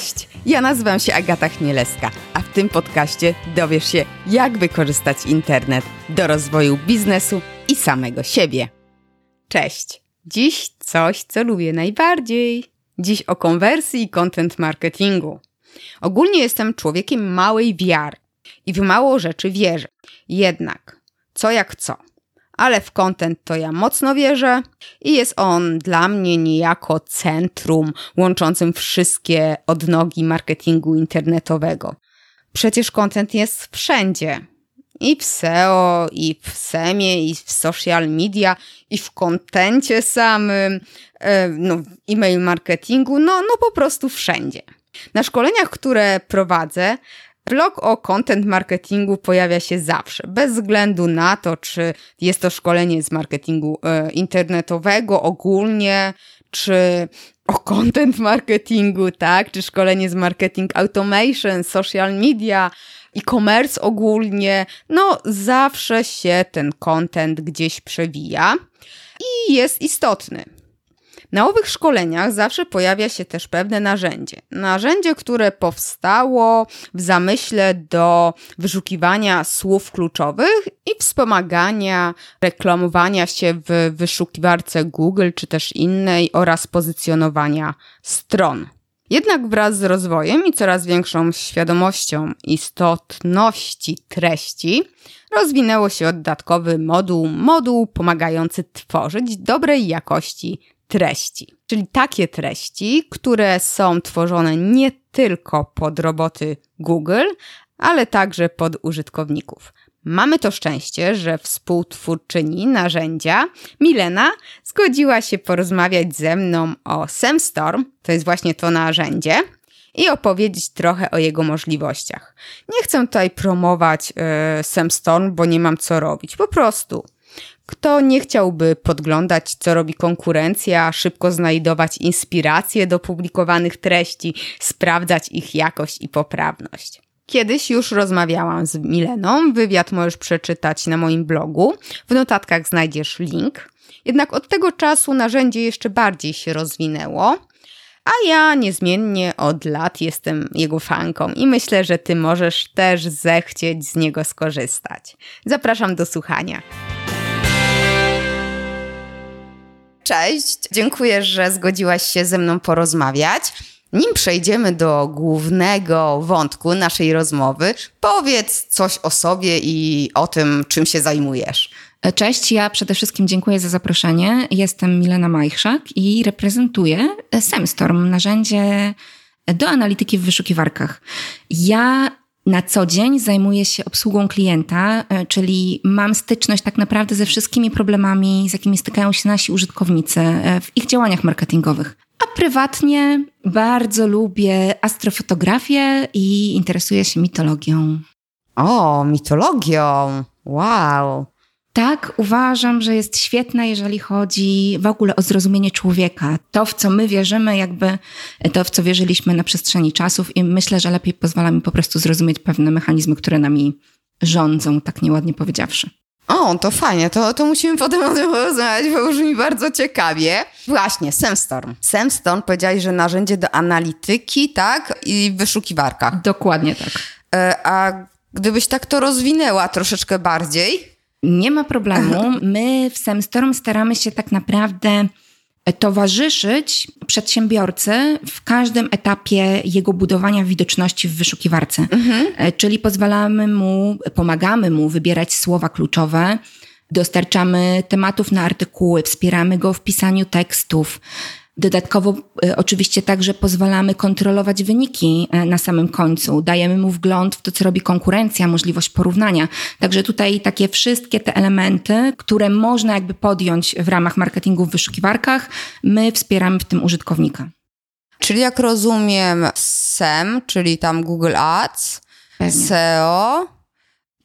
Cześć, ja nazywam się Agata Chmielewska, a w tym podcaście dowiesz się, jak wykorzystać internet do rozwoju biznesu i samego siebie. Cześć, dziś coś, co lubię najbardziej. Dziś o konwersji i content marketingu. Ogólnie jestem człowiekiem małej wiary i w mało rzeczy wierzę. Jednak, co jak co – ale w content to ja mocno wierzę i jest on dla mnie niejako centrum łączącym wszystkie odnogi marketingu internetowego. Przecież content jest wszędzie. I w SEO, i w SEMie, i w social media, i w kontencie samym, e, no, e-mail marketingu, no, no po prostu wszędzie. Na szkoleniach, które prowadzę, Blog o content marketingu pojawia się zawsze, bez względu na to, czy jest to szkolenie z marketingu e, internetowego ogólnie, czy o content marketingu, tak, czy szkolenie z marketing automation, social media, e-commerce ogólnie, no zawsze się ten content gdzieś przewija i jest istotny. Na owych szkoleniach zawsze pojawia się też pewne narzędzie. Narzędzie, które powstało w zamyśle do wyszukiwania słów kluczowych i wspomagania reklamowania się w wyszukiwarce Google czy też innej oraz pozycjonowania stron. Jednak wraz z rozwojem i coraz większą świadomością istotności treści, rozwinęło się dodatkowy moduł, moduł pomagający tworzyć dobrej jakości treści. Czyli takie treści, które są tworzone nie tylko pod roboty Google, ale także pod użytkowników. Mamy to szczęście, że współtwórczyni narzędzia, Milena, zgodziła się porozmawiać ze mną o SemStorm, to jest właśnie to narzędzie, i opowiedzieć trochę o jego możliwościach. Nie chcę tutaj promować yy, SemStorm, bo nie mam co robić. Po prostu kto nie chciałby podglądać, co robi konkurencja, szybko znajdować inspiracje do publikowanych treści, sprawdzać ich jakość i poprawność? Kiedyś już rozmawiałam z Mileną, wywiad możesz przeczytać na moim blogu. W notatkach znajdziesz link. Jednak od tego czasu narzędzie jeszcze bardziej się rozwinęło, a ja niezmiennie od lat jestem jego fanką i myślę, że ty możesz też zechcieć z niego skorzystać. Zapraszam do słuchania. Cześć, dziękuję, że zgodziłaś się ze mną porozmawiać. Nim przejdziemy do głównego wątku naszej rozmowy, powiedz coś o sobie i o tym, czym się zajmujesz. Cześć, ja przede wszystkim dziękuję za zaproszenie. Jestem Milena Majchrzak i reprezentuję Semstorm, narzędzie do analityki w wyszukiwarkach. Ja na co dzień zajmuję się obsługą klienta, e, czyli mam styczność tak naprawdę ze wszystkimi problemami, z jakimi stykają się nasi użytkownicy e, w ich działaniach marketingowych. A prywatnie bardzo lubię astrofotografię i interesuję się mitologią. O, mitologią! Wow! Tak, uważam, że jest świetna, jeżeli chodzi w ogóle o zrozumienie człowieka. To, w co my wierzymy, jakby to, w co wierzyliśmy na przestrzeni czasów, i myślę, że lepiej pozwala mi po prostu zrozumieć pewne mechanizmy, które nami rządzą, tak nieładnie powiedziawszy. O, to fajnie, to, to musimy potem o tym porozmawiać, bo brzmi bardzo ciekawie. Właśnie, Semstorm. Semstorm powiedziałeś, że narzędzie do analityki, tak? I w wyszukiwarkach. Dokładnie tak. E, a gdybyś tak to rozwinęła troszeczkę bardziej, nie ma problemu. My w Semstorm staramy się tak naprawdę towarzyszyć przedsiębiorcy w każdym etapie jego budowania widoczności w wyszukiwarce. Mhm. E, czyli pozwalamy mu, pomagamy mu wybierać słowa kluczowe, dostarczamy tematów na artykuły, wspieramy go w pisaniu tekstów, Dodatkowo e, oczywiście także pozwalamy kontrolować wyniki e, na samym końcu. Dajemy mu wgląd w to, co robi konkurencja, możliwość porównania. Także tutaj takie wszystkie te elementy, które można jakby podjąć w ramach marketingu w wyszukiwarkach, my wspieramy w tym użytkownika. Czyli jak rozumiem SEM, czyli tam Google Ads, Pewnie. SEO,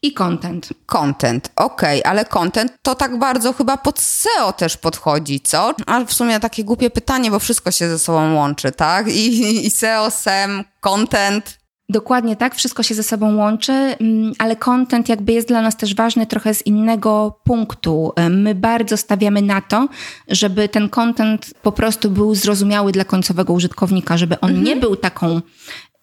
i content. Content, okej, okay, ale content to tak bardzo chyba pod SEO też podchodzi, co? A w sumie takie głupie pytanie, bo wszystko się ze sobą łączy, tak? I, i SEO, SEM, content. Dokładnie tak, wszystko się ze sobą łączy, mm, ale content jakby jest dla nas też ważny trochę z innego punktu. My bardzo stawiamy na to, żeby ten content po prostu był zrozumiały dla końcowego użytkownika, żeby on mhm. nie był taką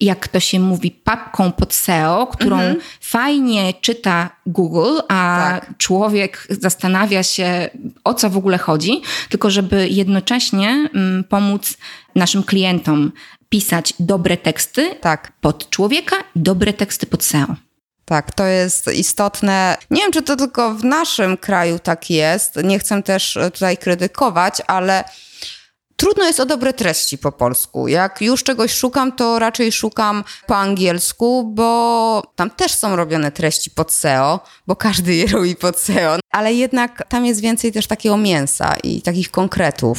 jak to się mówi, papką pod SEO, którą mhm. fajnie czyta Google, a tak. człowiek zastanawia się, o co w ogóle chodzi, tylko żeby jednocześnie mm, pomóc naszym klientom pisać dobre teksty tak. pod człowieka i dobre teksty pod SEO. Tak, to jest istotne. Nie wiem, czy to tylko w naszym kraju tak jest. Nie chcę też tutaj krytykować, ale Trudno jest o dobre treści po polsku. Jak już czegoś szukam, to raczej szukam po angielsku, bo tam też są robione treści pod SEO, bo każdy je robi pod SEO, ale jednak tam jest więcej też takiego mięsa i takich konkretów.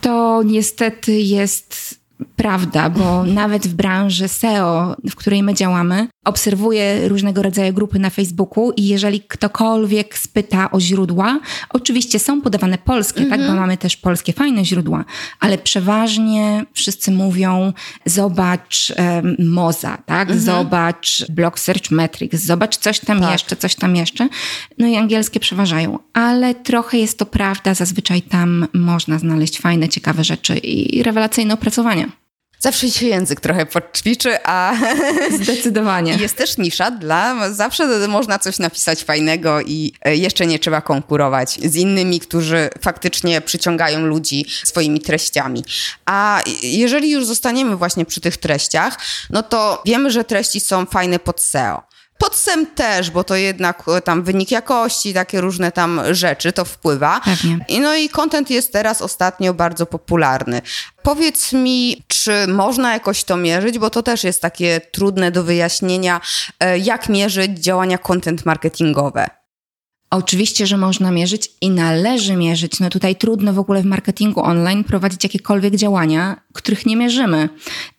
To niestety jest prawda, bo nawet w branży SEO, w której my działamy, obserwuję różnego rodzaju grupy na Facebooku i jeżeli ktokolwiek spyta o źródła, oczywiście są podawane polskie, tak, bo mhm. mamy też polskie fajne źródła, ale przeważnie wszyscy mówią zobacz um, Moza, tak, mhm. zobacz Blog Search Metrics, zobacz coś tam tak. jeszcze, coś tam jeszcze. No i angielskie przeważają, ale trochę jest to prawda, zazwyczaj tam można znaleźć fajne, ciekawe rzeczy i rewelacyjne opracowania. Zawsze się język trochę podćwiczy, a zdecydowanie. jest też nisza dla, zawsze można coś napisać fajnego i e, jeszcze nie trzeba konkurować z innymi, którzy faktycznie przyciągają ludzi swoimi treściami. A jeżeli już zostaniemy właśnie przy tych treściach, no to wiemy, że treści są fajne pod SEO. Podsem też, bo to jednak e, tam wynik jakości, takie różne tam rzeczy, to wpływa. Pewnie. I no i content jest teraz ostatnio bardzo popularny. Powiedz mi, czy można jakoś to mierzyć, bo to też jest takie trudne do wyjaśnienia, e, jak mierzyć działania content marketingowe. Oczywiście, że można mierzyć i należy mierzyć. No tutaj trudno w ogóle w marketingu online prowadzić jakiekolwiek działania, których nie mierzymy.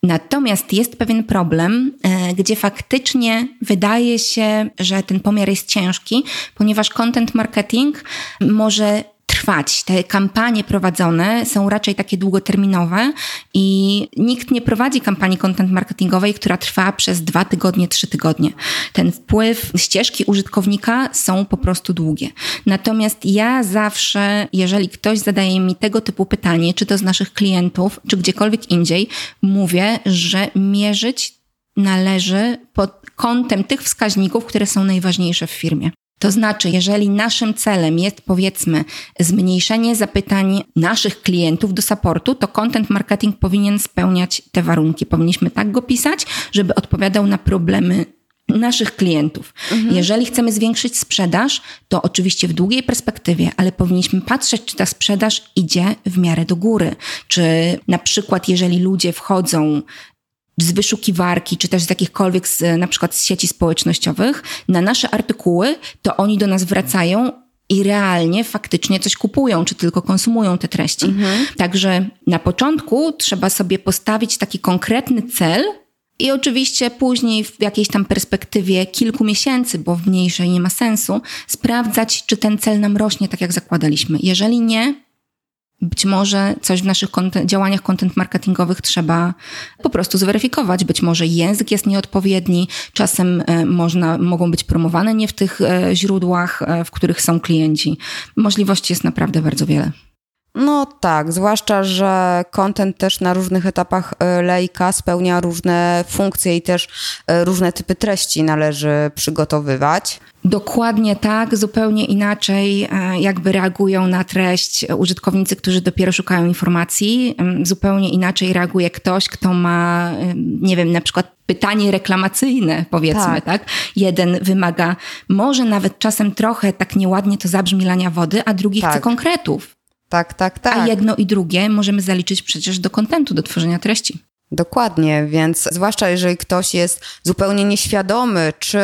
Natomiast jest pewien problem, e, gdzie faktycznie wydaje się, że ten pomiar jest ciężki, ponieważ content marketing może trwać. Te kampanie prowadzone są raczej takie długoterminowe i nikt nie prowadzi kampanii content marketingowej, która trwa przez dwa tygodnie, trzy tygodnie. Ten wpływ, ścieżki użytkownika są po prostu długie. Natomiast ja zawsze, jeżeli ktoś zadaje mi tego typu pytanie, czy to z naszych klientów, czy gdziekolwiek indziej, mówię, że mierzyć należy pod kątem tych wskaźników, które są najważniejsze w firmie. To znaczy, jeżeli naszym celem jest powiedzmy zmniejszenie zapytań naszych klientów do supportu, to content marketing powinien spełniać te warunki. Powinniśmy tak go pisać, żeby odpowiadał na problemy naszych klientów. Mhm. Jeżeli chcemy zwiększyć sprzedaż, to oczywiście w długiej perspektywie, ale powinniśmy patrzeć, czy ta sprzedaż idzie w miarę do góry. Czy na przykład, jeżeli ludzie wchodzą z wyszukiwarki, czy też z jakichkolwiek, z, na przykład z sieci społecznościowych, na nasze artykuły, to oni do nas wracają i realnie, faktycznie coś kupują, czy tylko konsumują te treści. Mhm. Także na początku trzeba sobie postawić taki konkretny cel, i oczywiście później w jakiejś tam perspektywie kilku miesięcy, bo w mniejszej nie ma sensu, sprawdzać, czy ten cel nam rośnie tak, jak zakładaliśmy. Jeżeli nie, być może coś w naszych content, działaniach content marketingowych trzeba po prostu zweryfikować. Być może język jest nieodpowiedni, czasem e, można, mogą być promowane nie w tych e, źródłach, e, w których są klienci. Możliwości jest naprawdę bardzo wiele. No tak, zwłaszcza, że content też na różnych etapach lejka spełnia różne funkcje i też różne typy treści należy przygotowywać. Dokładnie tak, zupełnie inaczej e, jakby reagują na treść użytkownicy, którzy dopiero szukają informacji. Zupełnie inaczej reaguje ktoś, kto ma, nie wiem, na przykład pytanie reklamacyjne, powiedzmy, tak. tak? Jeden wymaga, może nawet czasem trochę tak nieładnie to zabrzmi lania wody, a drugi tak. chce konkretów. Tak, tak, tak. A jedno i drugie możemy zaliczyć przecież do kontentu, do tworzenia treści. Dokładnie, więc zwłaszcza jeżeli ktoś jest zupełnie nieświadomy, czy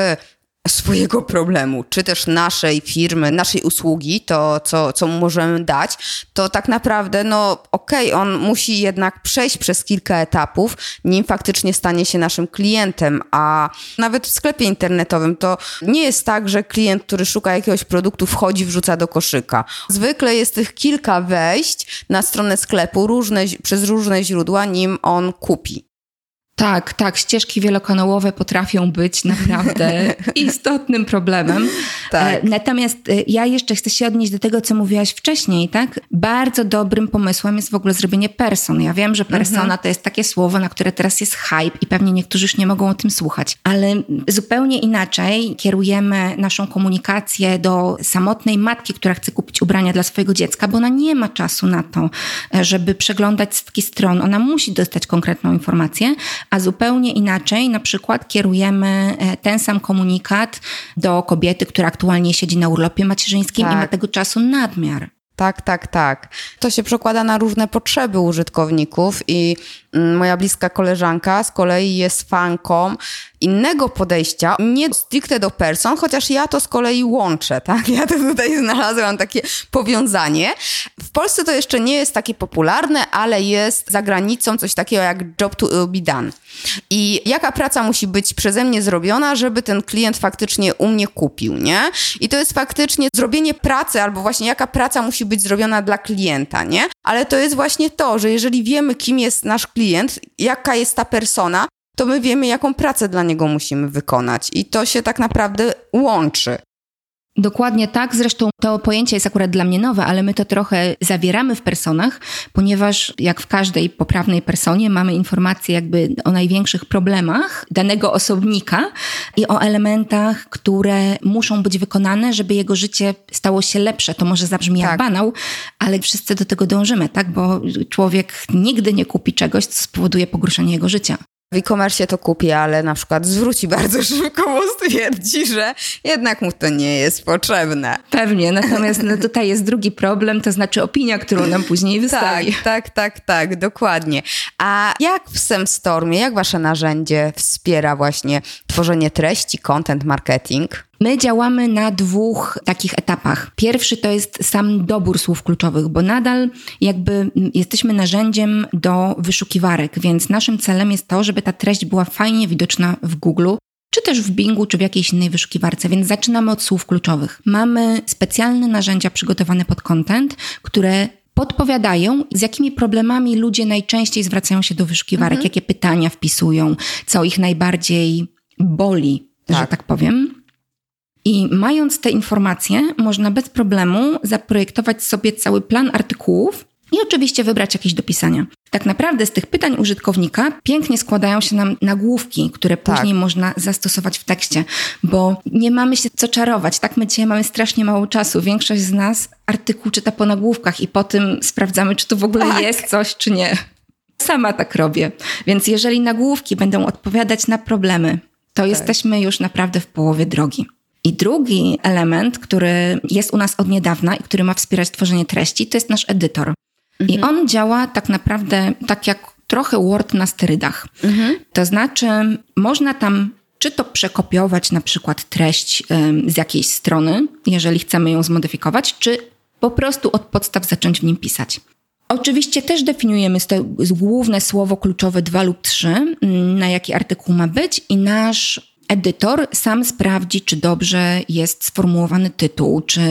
swojego problemu, czy też naszej firmy, naszej usługi, to co, co mu możemy dać, to tak naprawdę, no okej, okay, on musi jednak przejść przez kilka etapów, nim faktycznie stanie się naszym klientem, a nawet w sklepie internetowym to nie jest tak, że klient, który szuka jakiegoś produktu, wchodzi, wrzuca do koszyka. Zwykle jest tych kilka wejść na stronę sklepu różne, przez różne źródła, nim on kupi. Tak, tak. Ścieżki wielokanałowe potrafią być naprawdę istotnym problemem. Tak. E, natomiast e, ja jeszcze chcę się odnieść do tego, co mówiłaś wcześniej, tak? Bardzo dobrym pomysłem jest w ogóle zrobienie person. Ja wiem, że persona mhm. to jest takie słowo, na które teraz jest hype i pewnie niektórzy już nie mogą o tym słuchać, ale zupełnie inaczej kierujemy naszą komunikację do samotnej matki, która chce kupić ubrania dla swojego dziecka, bo ona nie ma czasu na to, e, żeby przeglądać setki stron. Ona musi dostać konkretną informację, a zupełnie inaczej na przykład kierujemy e, ten sam komunikat do kobiety, która aktualnie siedzi na urlopie macierzyńskim tak. i ma tego czasu nadmiar. Tak, tak, tak. To się przekłada na różne potrzeby użytkowników i moja bliska koleżanka z kolei jest fanką innego podejścia, nie stricte do person, chociaż ja to z kolei łączę, tak? Ja to tutaj znalazłam takie powiązanie. W Polsce to jeszcze nie jest takie popularne, ale jest za granicą coś takiego jak job to be done. I jaka praca musi być przeze mnie zrobiona, żeby ten klient faktycznie u mnie kupił, nie? I to jest faktycznie zrobienie pracy, albo właśnie jaka praca musi być zrobiona dla klienta, nie? Ale to jest właśnie to, że jeżeli wiemy, kim jest nasz klient, jaka jest ta persona, to my wiemy, jaką pracę dla niego musimy wykonać. I to się tak naprawdę łączy. Dokładnie tak. Zresztą to pojęcie jest akurat dla mnie nowe, ale my to trochę zawieramy w personach, ponieważ jak w każdej poprawnej personie mamy informacje jakby o największych problemach danego osobnika i o elementach, które muszą być wykonane, żeby jego życie stało się lepsze. To może zabrzmi tak. jak banał, ale wszyscy do tego dążymy, tak? Bo człowiek nigdy nie kupi czegoś, co spowoduje pogorszenie jego życia w e-commerce to kupi, ale na przykład zwróci bardzo szybko, bo stwierdzi, że jednak mu to nie jest potrzebne. Pewnie, natomiast no, tutaj jest drugi problem, to znaczy opinia, którą nam później wystawi. Tak, tak, tak, tak, dokładnie. A jak w SemStormie, jak wasze narzędzie wspiera właśnie tworzenie treści, content marketing? My działamy na dwóch takich etapach. Pierwszy to jest sam dobór słów kluczowych, bo nadal jakby jesteśmy narzędziem do wyszukiwarek, więc naszym celem jest to, żeby ta treść była fajnie widoczna w Google, czy też w Bingu, czy w jakiejś innej wyszukiwarce, więc zaczynamy od słów kluczowych. Mamy specjalne narzędzia przygotowane pod content, które podpowiadają, z jakimi problemami ludzie najczęściej zwracają się do wyszukiwarek, mhm. jakie pytania wpisują, co ich najbardziej boli, tak. że tak powiem. I mając te informacje, można bez problemu zaprojektować sobie cały plan artykułów i oczywiście wybrać jakieś do pisania. Tak naprawdę z tych pytań użytkownika pięknie składają się nam nagłówki, które tak. później można zastosować w tekście, bo nie mamy się co czarować. Tak, my dzisiaj mamy strasznie mało czasu. Większość z nas artykuł czyta po nagłówkach i po tym sprawdzamy, czy to w ogóle tak. jest coś, czy nie. Sama tak robię. Więc jeżeli nagłówki będą odpowiadać na problemy, to tak. jesteśmy już naprawdę w połowie drogi. I drugi element, który jest u nas od niedawna i który ma wspierać tworzenie treści, to jest nasz edytor. Mhm. I on działa tak naprawdę tak jak trochę Word na sterydach. Mhm. To znaczy, można tam czy to przekopiować na przykład treść z jakiejś strony, jeżeli chcemy ją zmodyfikować, czy po prostu od podstaw zacząć w nim pisać. Oczywiście też definiujemy to główne słowo kluczowe dwa lub trzy, mm, na jaki artykuł ma być i nasz edytor sam sprawdzi, czy dobrze jest sformułowany tytuł, czy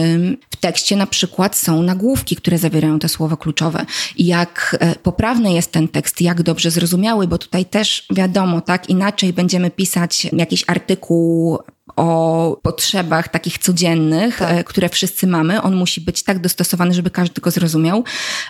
w tekście na przykład są nagłówki, które zawierają te słowa kluczowe. Jak e, poprawny jest ten tekst, jak dobrze zrozumiały, bo tutaj też wiadomo, tak, inaczej będziemy pisać jakiś artykuł o potrzebach takich codziennych, tak. E, które wszyscy mamy. On musi być tak dostosowany, żeby każdy go zrozumiał,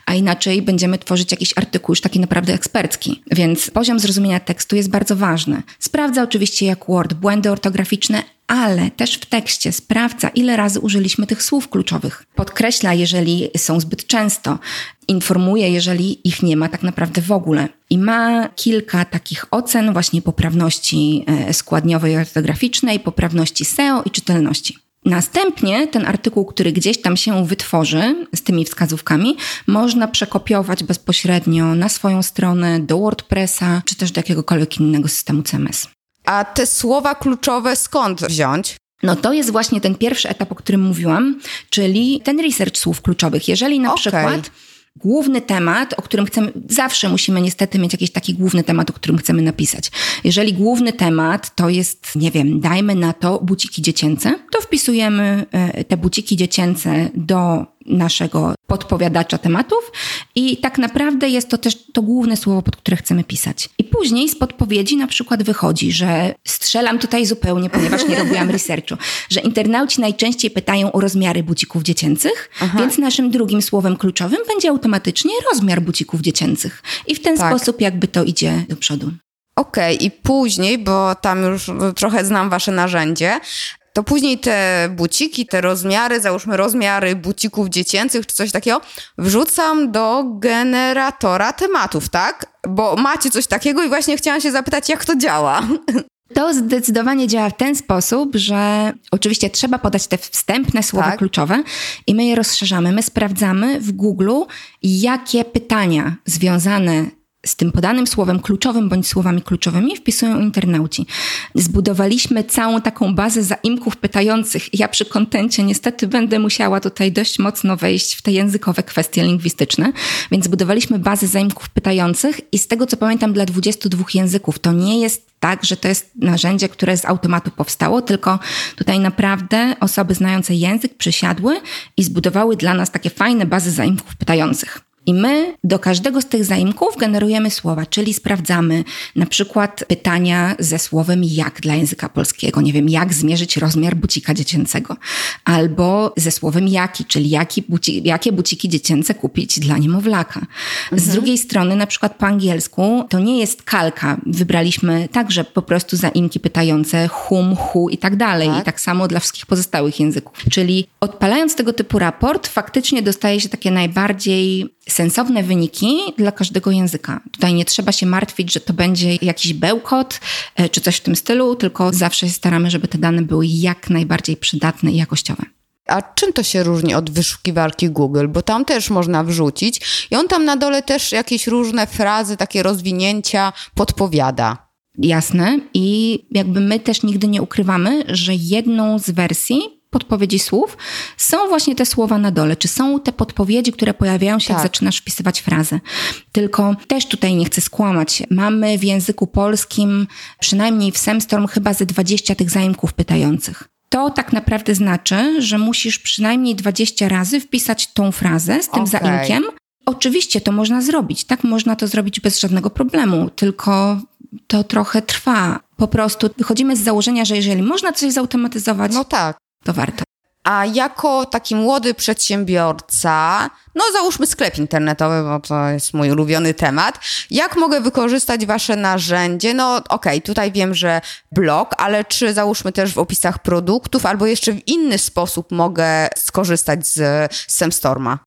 a inaczej będziemy tworzyć jakiś artykuł już taki naprawdę ekspercki. Więc poziom zrozumienia tekstu jest bardzo ważny. Sprawdza oczywiście jak Word błędy ortograficzne, ale też w tekście sprawdza, ile razy użyliśmy tych słów kluczowych. Podkreśla, jeżeli są zbyt często, informuje, jeżeli ich nie ma tak naprawdę w ogóle. I ma kilka takich ocen właśnie poprawności e, składniowej ortograficznej, poprawności SEO i czytelności. Następnie ten artykuł, który gdzieś tam się wytworzy z tymi wskazówkami, można przekopiować bezpośrednio na swoją stronę, do WordPressa, czy też do jakiegokolwiek innego systemu CMS. A te słowa kluczowe skąd wziąć? No to jest właśnie ten pierwszy etap, o którym mówiłam, czyli ten research słów kluczowych. Jeżeli na okay. przykład główny temat, o którym chcemy, zawsze musimy niestety mieć jakiś taki główny temat, o którym chcemy napisać. Jeżeli główny temat to jest, nie wiem, dajmy na to buciki dziecięce, to wpisujemy e, te buciki dziecięce do naszego podpowiadacza tematów i tak naprawdę jest to też to główne słowo, pod które chcemy pisać. I później z podpowiedzi na przykład wychodzi, że strzelam tutaj zupełnie, ponieważ nie robiłam researchu, że internauci najczęściej pytają o rozmiary bucików dziecięcych, Aha. więc naszym drugim słowem kluczowym będzie automatycznie rozmiar bucików dziecięcych. I w ten tak. sposób jakby to idzie do przodu. Okej, okay, i później, bo tam już trochę znam wasze narzędzie, to później te buciki, te rozmiary, załóżmy rozmiary bucików dziecięcych czy coś takiego, wrzucam do generatora tematów, tak? Bo macie coś takiego i właśnie chciałam się zapytać, jak to działa. To zdecydowanie działa w ten sposób, że oczywiście trzeba podać te wstępne słowa tak. kluczowe i my je rozszerzamy. My sprawdzamy w Google, jakie pytania związane z tym podanym słowem kluczowym bądź słowami kluczowymi wpisują internauci. Zbudowaliśmy całą taką bazę zaimków pytających. Ja przy kontencie niestety będę musiała tutaj dość mocno wejść w te językowe kwestie lingwistyczne, więc zbudowaliśmy bazę zaimków pytających i z tego co pamiętam dla 22 języków. To nie jest tak, że to jest narzędzie, które z automatu powstało, tylko tutaj naprawdę osoby znające język przysiadły i zbudowały dla nas takie fajne bazy zaimków pytających. I my do każdego z tych zaimków generujemy słowa, czyli sprawdzamy na przykład pytania ze słowem jak dla języka polskiego. Nie wiem, jak zmierzyć rozmiar bucika dziecięcego. Albo ze słowem jaki, czyli jaki buci, jakie buciki dziecięce kupić dla niemowlaka. Mhm. Z drugiej strony, na przykład po angielsku, to nie jest kalka. Wybraliśmy także po prostu zaimki pytające hum, hu i tak dalej. Tak. I tak samo dla wszystkich pozostałych języków. Czyli odpalając tego typu raport, faktycznie dostaje się takie najbardziej sensowne wyniki dla każdego języka. Tutaj nie trzeba się martwić, że to będzie jakiś bełkot e, czy coś w tym stylu, tylko zawsze się staramy, żeby te dane były jak najbardziej przydatne i jakościowe. A czym to się różni od wyszukiwarki Google? Bo tam też można wrzucić i on tam na dole też jakieś różne frazy, takie rozwinięcia podpowiada. Jasne. I jakby my też nigdy nie ukrywamy, że jedną z wersji podpowiedzi słów, są właśnie te słowa na dole, czy są te podpowiedzi, które pojawiają się, tak. jak zaczynasz wpisywać frazę. Tylko też tutaj nie chcę skłamać. Mamy w języku polskim, przynajmniej w Semstorm, chyba ze 20 tych zaimków pytających. To tak naprawdę znaczy, że musisz przynajmniej 20 razy wpisać tą frazę z tym okay. zaimkiem. Oczywiście to można zrobić, tak? Można to zrobić bez żadnego problemu, tylko to trochę trwa. Po prostu wychodzimy z założenia, że jeżeli można coś zautomatyzować, no tak to warto. A jako taki młody przedsiębiorca, no załóżmy sklep internetowy, bo to jest mój ulubiony temat, jak mogę wykorzystać wasze narzędzie? No okej, okay, tutaj wiem, że blog, ale czy załóżmy też w opisach produktów, albo jeszcze w inny sposób mogę skorzystać z Semstorma?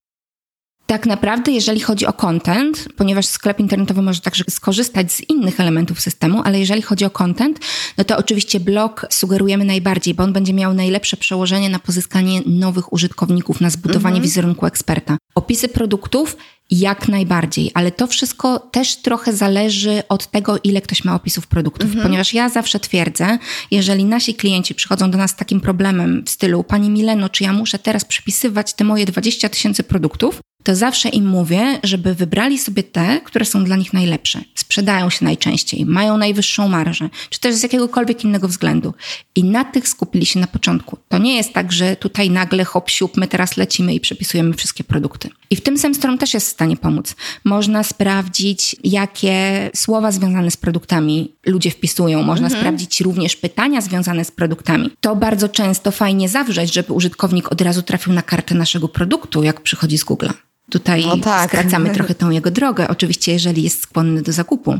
Tak naprawdę, jeżeli chodzi o content, ponieważ sklep internetowy może także skorzystać z innych elementów systemu, ale jeżeli chodzi o content, no to oczywiście blog sugerujemy najbardziej, bo on będzie miał najlepsze przełożenie na pozyskanie nowych użytkowników, na zbudowanie mhm. wizerunku eksperta. Opisy produktów jak najbardziej, ale to wszystko też trochę zależy od tego, ile ktoś ma opisów produktów, mhm. ponieważ ja zawsze twierdzę, jeżeli nasi klienci przychodzą do nas z takim problemem w stylu Pani Mileno, czy ja muszę teraz przepisywać te moje 20 tysięcy produktów, to zawsze im mówię, żeby wybrali sobie te, które są dla nich najlepsze. Sprzedają się najczęściej, mają najwyższą marżę, czy też z jakiegokolwiek innego względu. I na tych skupili się na początku. To nie jest tak, że tutaj nagle hop siup, my teraz lecimy i przepisujemy wszystkie produkty. I w tym Semstrom też jest w stanie pomóc. Można sprawdzić, jakie słowa związane z produktami ludzie wpisują. Można mhm. sprawdzić również pytania związane z produktami. To bardzo często fajnie zawrzeć, żeby użytkownik od razu trafił na kartę naszego produktu, jak przychodzi z Google'a. Tutaj no tak. skracamy trochę tą jego drogę, oczywiście jeżeli jest skłonny do zakupu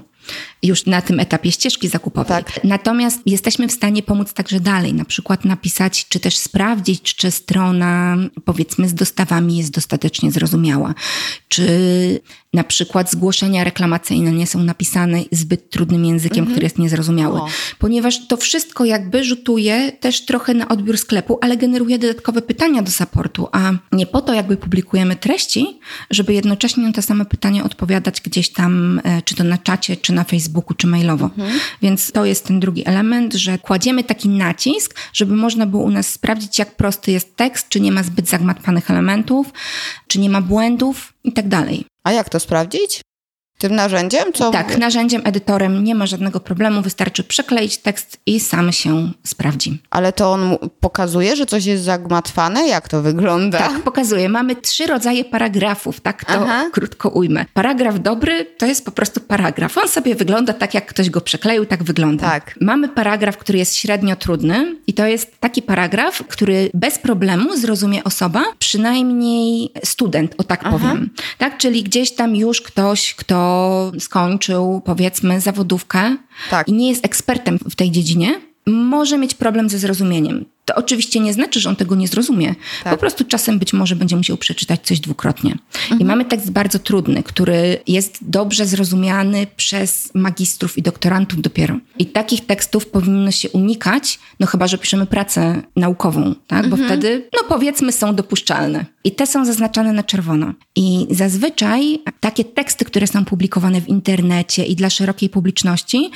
już na tym etapie ścieżki zakupowej. Tak. Natomiast jesteśmy w stanie pomóc także dalej, na przykład napisać, czy też sprawdzić, czy strona powiedzmy z dostawami jest dostatecznie zrozumiała, czy na przykład zgłoszenia reklamacyjne nie są napisane zbyt trudnym językiem, mhm. który jest niezrozumiały. O. Ponieważ to wszystko jakby rzutuje też trochę na odbiór sklepu, ale generuje dodatkowe pytania do supportu, a nie po to jakby publikujemy treści, żeby jednocześnie na te same pytania odpowiadać gdzieś tam, e, czy to na czacie, czy na Facebooku, czy mailowo. Mhm. Więc to jest ten drugi element, że kładziemy taki nacisk, żeby można było u nas sprawdzić, jak prosty jest tekst, czy nie ma zbyt zagmatwanych elementów, czy nie ma błędów i tak dalej. A jak to sprawdzić? Tym narzędziem? Co... Tak, narzędziem, edytorem nie ma żadnego problemu, wystarczy przekleić tekst i sam się sprawdzi. Ale to on pokazuje, że coś jest zagmatwane? Jak to wygląda? Tak, pokazuje. Mamy trzy rodzaje paragrafów, tak to Aha. krótko ujmę. Paragraf dobry to jest po prostu paragraf. On sobie wygląda tak, jak ktoś go przekleił, tak wygląda. Tak. Mamy paragraf, który jest średnio trudny i to jest taki paragraf, który bez problemu zrozumie osoba, przynajmniej student, o tak Aha. powiem. Tak, czyli gdzieś tam już ktoś, kto skończył, powiedzmy, zawodówkę tak. i nie jest ekspertem w tej dziedzinie, może mieć problem ze zrozumieniem. To oczywiście nie znaczy, że on tego nie zrozumie. Tak. Po prostu czasem być może będzie musiał przeczytać coś dwukrotnie. Mhm. I mamy tekst bardzo trudny, który jest dobrze zrozumiany przez magistrów i doktorantów dopiero. I takich tekstów powinno się unikać, no chyba, że piszemy pracę naukową, tak? Mhm. Bo wtedy, no powiedzmy, są dopuszczalne. I te są zaznaczane na czerwono. I zazwyczaj takie teksty, które są publikowane w internecie i dla szerokiej publiczności,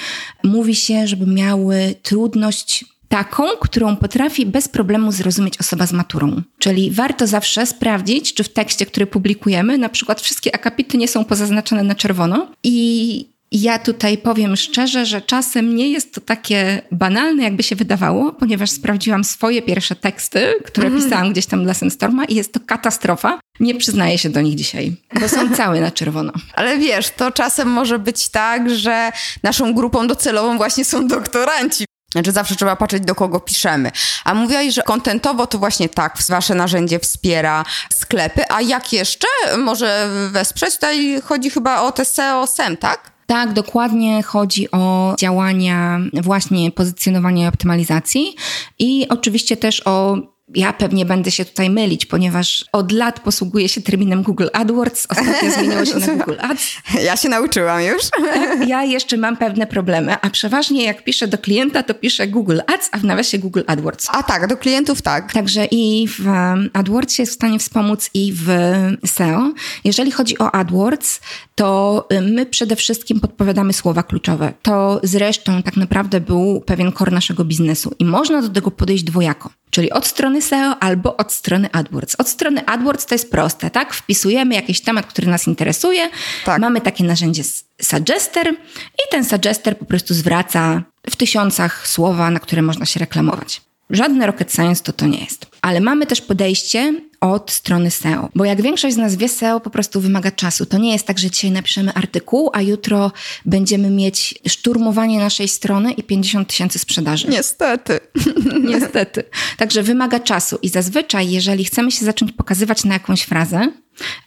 mówi się, żeby miały trudność taką, którą potrafi bez problemu zrozumieć osoba z maturą. Czyli warto zawsze sprawdzić, czy w tekście, który publikujemy, na przykład wszystkie akapity nie są pozaznaczone na czerwono i ja tutaj powiem szczerze, że czasem nie jest to takie banalne, jakby się wydawało, ponieważ sprawdziłam swoje pierwsze teksty, które mm. pisałam gdzieś tam dla Senstorma i jest to katastrofa. Nie przyznaję się do nich dzisiaj, bo są całe na czerwono. Ale wiesz, to czasem może być tak, że naszą grupą docelową właśnie są doktoranci. Znaczy zawsze trzeba patrzeć, do kogo piszemy. A mówiłaś, że kontentowo to właśnie tak, wasze narzędzie wspiera sklepy. A jak jeszcze może wesprzeć? Tutaj chodzi chyba o te SEO, SEM, tak? Tak, dokładnie chodzi o działania właśnie pozycjonowania i optymalizacji i oczywiście też o ja pewnie będę się tutaj mylić, ponieważ od lat posługuję się terminem Google AdWords. Ostatnio zmieniło się na Google Ads. Ja się nauczyłam już. Ja jeszcze mam pewne problemy, a przeważnie jak piszę do klienta, to piszę Google Ads, a w nawiasie Google AdWords. A tak, do klientów tak. Także i w AdWords jest w stanie wspomóc i w SEO. Jeżeli chodzi o AdWords, to my przede wszystkim podpowiadamy słowa kluczowe. To zresztą tak naprawdę był pewien kor naszego biznesu i można do tego podejść dwojako. Czyli od strony SEO albo od strony AdWords. Od strony AdWords to jest proste, tak? Wpisujemy jakiś temat, który nas interesuje. Tak. Mamy takie narzędzie Suggester i ten Suggester po prostu zwraca w tysiącach słowa, na które można się reklamować. Żadne rocket science to to nie jest. Ale mamy też podejście od strony SEO. Bo jak większość z nas wie, SEO po prostu wymaga czasu. To nie jest tak, że dzisiaj napiszemy artykuł, a jutro będziemy mieć szturmowanie naszej strony i 50 tysięcy sprzedaży. Niestety. Niestety. Także wymaga czasu i zazwyczaj, jeżeli chcemy się zacząć pokazywać na jakąś frazę,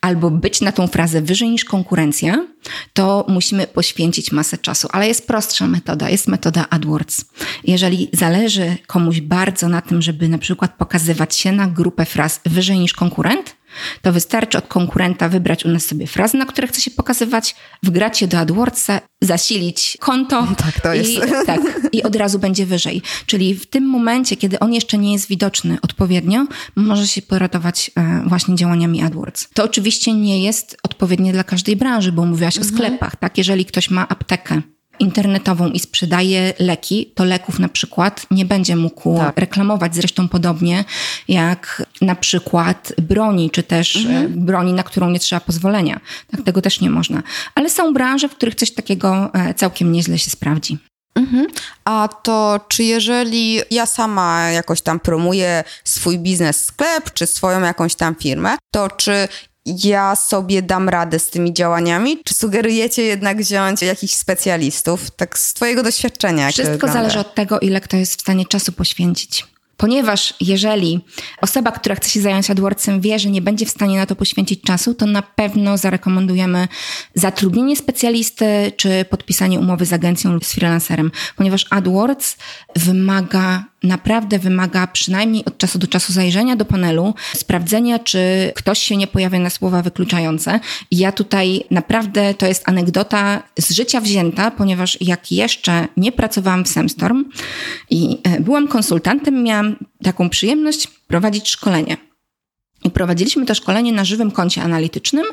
albo być na tą frazę wyżej niż konkurencja, to musimy poświęcić masę czasu. Ale jest prostsza metoda, jest metoda AdWords. Jeżeli zależy komuś bardzo na tym, żeby na przykład pokazywać się na grupę fraz wyżej niż konkurent, to wystarczy od konkurenta wybrać u nas sobie frazy, na które chce się pokazywać, wgrać je do AdWordsa, zasilić konto tak, to jest. I, tak, i od razu będzie wyżej. Czyli w tym momencie, kiedy on jeszcze nie jest widoczny odpowiednio, może się poratować e, właśnie działaniami AdWords. To oczywiście nie jest odpowiednie dla każdej branży, bo mówiłaś mhm. o sklepach, tak? Jeżeli ktoś ma aptekę, internetową i sprzedaje leki, to leków na przykład nie będzie mógł tak. reklamować. Zresztą podobnie jak na przykład broni, czy też e, mhm. broni, na którą nie trzeba pozwolenia. Tak, tego też nie można. Ale są branże, w których coś takiego e, całkiem nieźle się sprawdzi. Mhm. A to czy jeżeli ja sama jakoś tam promuję swój biznes, sklep, czy swoją jakąś tam firmę, to czy ja sobie dam radę z tymi działaniami? Czy sugerujecie jednak wziąć jakichś specjalistów? Tak z Twojego doświadczenia. Wszystko zależy od tego, ile kto jest w stanie czasu poświęcić. Ponieważ jeżeli osoba, która chce się zająć AdWordsem wie, że nie będzie w stanie na to poświęcić czasu, to na pewno zarekomendujemy zatrudnienie specjalisty czy podpisanie umowy z agencją lub z freelancerem, ponieważ AdWords wymaga naprawdę wymaga przynajmniej od czasu do czasu zajrzenia do panelu, sprawdzenia, czy ktoś się nie pojawia na słowa wykluczające. Ja tutaj naprawdę to jest anegdota z życia wzięta, ponieważ jak jeszcze nie pracowałam w Semstorm i e, byłam konsultantem, miałam taką przyjemność prowadzić szkolenie. I prowadziliśmy to szkolenie na żywym koncie analitycznym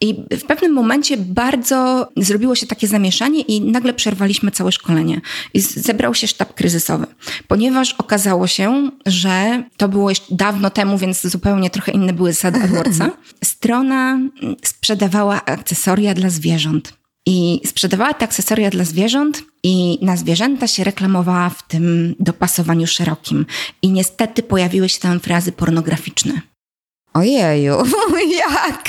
i w pewnym momencie bardzo zrobiło się takie zamieszanie i nagle przerwaliśmy całe szkolenie. I zebrał się sztab kryzysowy, ponieważ okazało się, że to było jeszcze dawno temu, więc zupełnie trochę inne były zasady AdWordsa. Strona sprzedawała akcesoria dla zwierząt. i sprzedawała te akcesoria dla zwierząt i na zwierzęta się reklamowała w tym dopasowaniu szerokim. I niestety pojawiły się tam frazy pornograficzne. Ojeju, jak?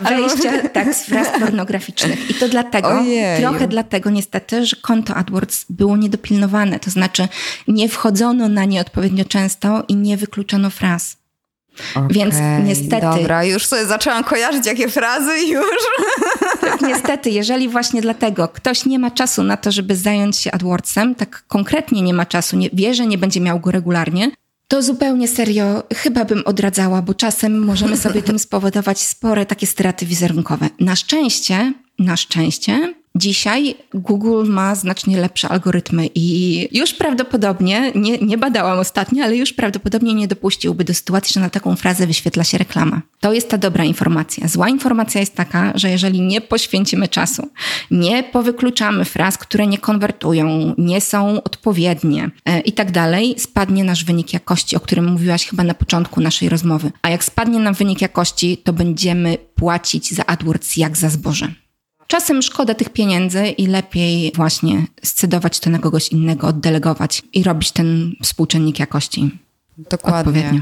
Wejścia tak z fraz pornograficznych. I to dlatego, Ojeju. trochę dlatego niestety, że konto AdWords było niedopilnowane. To znaczy nie wchodzono na nie odpowiednio często i nie wykluczono fraz. Okay, Więc niestety. Dobra, już sobie zaczęłam kojarzyć jakie frazy już. Tak, niestety, jeżeli właśnie dlatego ktoś nie ma czasu na to, żeby zająć się AdWordsem, tak konkretnie nie ma czasu, nie, wie, że nie będzie miał go regularnie, to zupełnie serio chyba bym odradzała, bo czasem możemy sobie tym spowodować spore takie straty wizerunkowe. Na szczęście, na szczęście, Dzisiaj Google ma znacznie lepsze algorytmy i już prawdopodobnie, nie, nie badałam ostatnio, ale już prawdopodobnie nie dopuściłby do sytuacji, że na taką frazę wyświetla się reklama. To jest ta dobra informacja. Zła informacja jest taka, że jeżeli nie poświęcimy czasu, nie powykluczamy fraz, które nie konwertują, nie są odpowiednie e, i tak dalej, spadnie nasz wynik jakości, o którym mówiłaś chyba na początku naszej rozmowy. A jak spadnie nam wynik jakości, to będziemy płacić za AdWords jak za zboże. Czasem szkoda tych pieniędzy i lepiej właśnie scedować to na kogoś innego, oddelegować i robić ten współczynnik jakości. Dokładnie. Odpowiednio.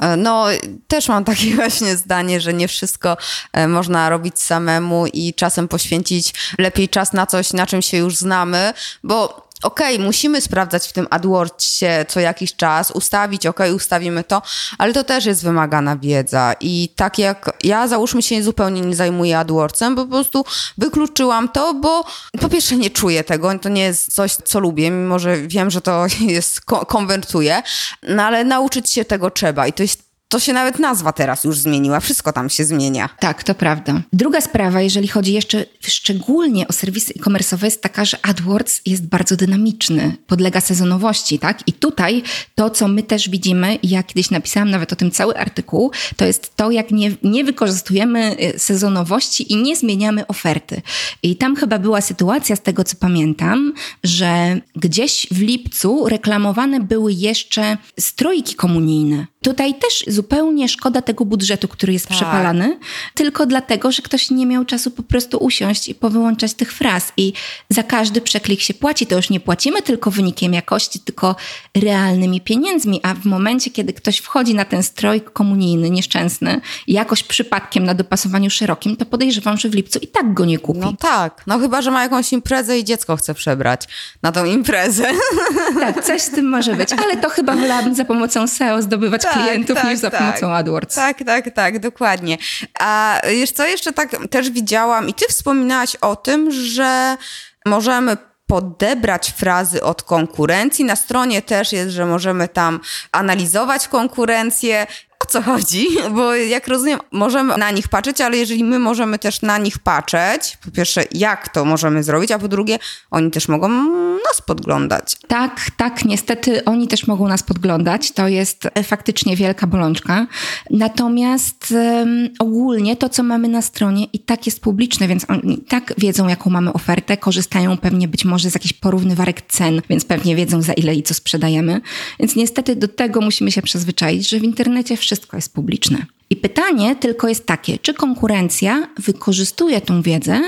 E, no, też mam takie właśnie zdanie, że nie wszystko e, można robić samemu i czasem poświęcić lepiej czas na coś, na czym się już znamy, bo okej, okay, musimy sprawdzać w tym AdWordsie co jakiś czas, ustawić, okej, okay, ustawimy to, ale to też jest wymagana wiedza. I tak jak ja załóżmy się zupełnie nie zajmuję AdWordsem, bo po prostu wykluczyłam to, bo po pierwsze nie czuję tego, to nie jest coś, co lubię, mimo że wiem, że to jest, konwertuje, no ale nauczyć się tego trzeba i to jest to się nawet nazwa teraz już zmieniła, wszystko tam się zmienia. Tak, to prawda. Druga sprawa, jeżeli chodzi jeszcze szczególnie o serwisy e-commerce'owe, jest taka, że AdWords jest bardzo dynamiczny, podlega sezonowości, tak? I tutaj to, co my też widzimy, ja kiedyś napisałam nawet o tym cały artykuł, to jest to, jak nie, nie wykorzystujemy y, sezonowości i nie zmieniamy oferty. I tam chyba była sytuacja, z tego co pamiętam, że gdzieś w lipcu reklamowane były jeszcze strojki komunijne. Tutaj też zupełnie szkoda tego budżetu, który jest tak. przepalany, tylko dlatego, że ktoś nie miał czasu po prostu usiąść i powyłączać tych fraz. I za każdy przeklik się płaci. To już nie płacimy tylko wynikiem jakości, tylko realnymi pieniędzmi. A w momencie, kiedy ktoś wchodzi na ten stroj komunijny, nieszczęsny, jakoś przypadkiem na dopasowaniu szerokim, to podejrzewam, że w lipcu i tak go nie kupi. No tak. No chyba, że ma jakąś imprezę i dziecko chce przebrać na tą imprezę. Tak, coś z tym może być. Ale to chyba wolałabym za pomocą SEO zdobywać tak, klientów tak, niż za tak. pomocą AdWords. Tak, tak, tak, dokładnie. A wiesz co, jeszcze tak też widziałam i ty wspominałaś o tym, że możemy podebrać frazy od konkurencji. Na stronie też jest, że możemy tam analizować konkurencję co chodzi, bo jak rozumiem, możemy na nich patrzeć, ale jeżeli my możemy też na nich patrzeć, po pierwsze, jak to możemy zrobić, a po drugie, oni też mogą nas podglądać. Tak, tak, niestety oni też mogą nas podglądać. To jest faktycznie wielka bolączka. Natomiast um, ogólnie to, co mamy na stronie, i tak jest publiczne, więc oni tak wiedzą, jaką mamy ofertę, korzystają pewnie być może z jakichś porównywarek cen, więc pewnie wiedzą, za ile i co sprzedajemy. Więc niestety do tego musimy się przyzwyczaić, że w internecie wszystko wszystko jest publiczne. I pytanie tylko jest takie, czy konkurencja wykorzystuje tą wiedzę,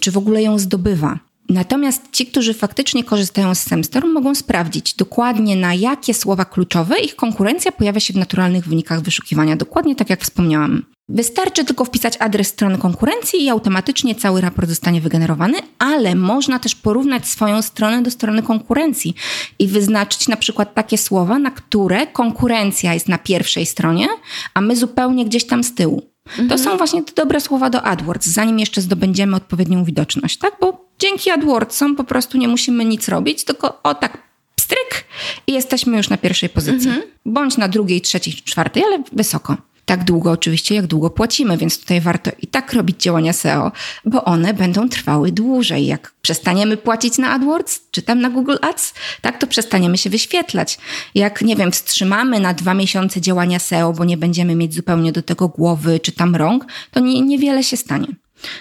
czy w ogóle ją zdobywa? Natomiast ci, którzy faktycznie korzystają z Semstorm, mogą sprawdzić dokładnie na jakie słowa kluczowe ich konkurencja pojawia się w naturalnych wynikach wyszukiwania, dokładnie tak jak wspomniałam. Wystarczy tylko wpisać adres strony konkurencji i automatycznie cały raport zostanie wygenerowany, ale można też porównać swoją stronę do strony konkurencji i wyznaczyć na przykład takie słowa, na które konkurencja jest na pierwszej stronie, a my zupełnie gdzieś tam z tyłu. Mhm. To są właśnie te dobre słowa do AdWords, zanim jeszcze zdobędziemy odpowiednią widoczność, tak? Bo dzięki AdWordsom po prostu nie musimy nic robić, tylko o tak stryk i jesteśmy już na pierwszej pozycji. Mhm. Bądź na drugiej, trzeciej, czwartej, ale wysoko tak długo oczywiście, jak długo płacimy, więc tutaj warto i tak robić działania SEO, bo one będą trwały dłużej. Jak przestaniemy płacić na AdWords, czy tam na Google Ads, tak to przestaniemy się wyświetlać. Jak, nie wiem, wstrzymamy na dwa miesiące działania SEO, bo nie będziemy mieć zupełnie do tego głowy czy tam rąk, to nie, niewiele się stanie.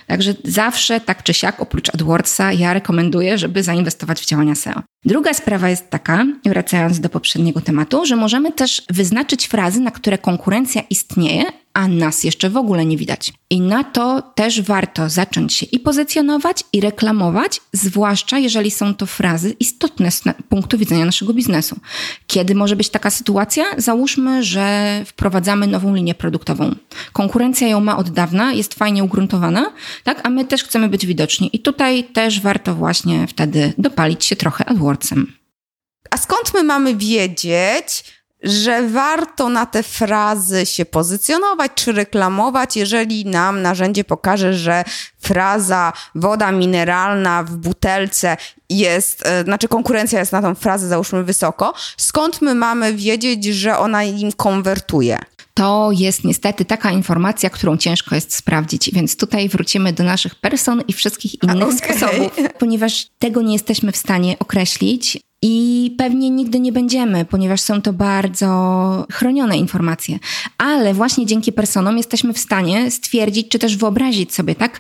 Także zawsze, tak czy siak, oprócz AdWordsa, ja rekomenduję, żeby zainwestować w działania SEO. Druga sprawa jest taka, wracając do poprzedniego tematu, że możemy też wyznaczyć frazy, na które konkurencja istnieje a nas jeszcze w ogóle nie widać. I na to też warto zacząć się i pozycjonować, i reklamować, zwłaszcza jeżeli są to frazy istotne z punktu widzenia naszego biznesu. Kiedy może być taka sytuacja? Załóżmy, że wprowadzamy nową linię produktową. Konkurencja ją ma od dawna, jest fajnie ugruntowana, tak? a my też chcemy być widoczni. I tutaj też warto właśnie wtedy dopalić się trochę AdWordsem. A skąd my mamy wiedzieć, że warto na te frazy się pozycjonować czy reklamować, jeżeli nam narzędzie pokaże, że fraza woda mineralna w butelce jest, e, znaczy konkurencja jest na tą frazę załóżmy wysoko, skąd my mamy wiedzieć, że ona im konwertuje? To jest niestety taka informacja, którą ciężko jest sprawdzić, więc tutaj wrócimy do naszych person i wszystkich innych okay. sposobów, ponieważ tego nie jesteśmy w stanie określić. I pewnie nigdy nie będziemy, ponieważ są to bardzo chronione informacje. Ale właśnie dzięki personom jesteśmy w stanie stwierdzić, czy też wyobrazić sobie, tak,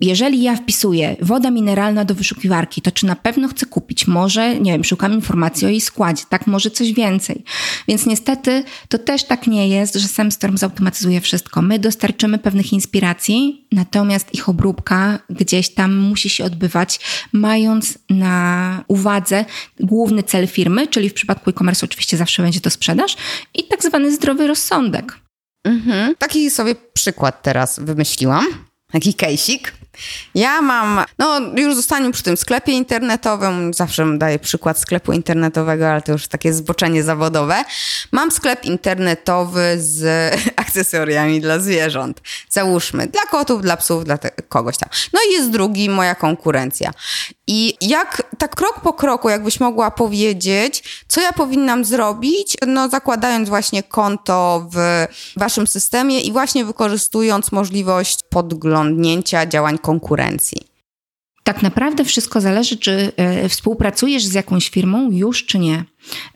jeżeli ja wpisuję woda mineralna do wyszukiwarki, to czy na pewno chcę kupić? Może, nie wiem, szukam informacji o jej składzie, tak, może coś więcej. Więc niestety to też tak nie jest, że SamStorm zautomatyzuje wszystko. My dostarczymy pewnych inspiracji, natomiast ich obróbka gdzieś tam musi się odbywać, mając na uwadze główny cel firmy, czyli w przypadku e-commerce oczywiście zawsze będzie to sprzedaż i tak zwany zdrowy rozsądek. Mhm. Taki sobie przykład teraz wymyśliłam. Taki kejsik. Ja mam, no już zostaniemy przy tym sklepie internetowym, zawsze daję przykład sklepu internetowego, ale to już takie zboczenie zawodowe. Mam sklep internetowy z akcesoriami dla zwierząt. Załóżmy, dla kotów, dla psów, dla kogoś tam. No i jest drugi, moja konkurencja. I jak tak krok po kroku, jakbyś mogła powiedzieć, co ja powinnam zrobić, no zakładając właśnie konto w waszym systemie i właśnie wykorzystując możliwość podglądnięcia działań konkurencji. Tak naprawdę wszystko zależy, czy e, współpracujesz z jakąś firmą już, czy nie.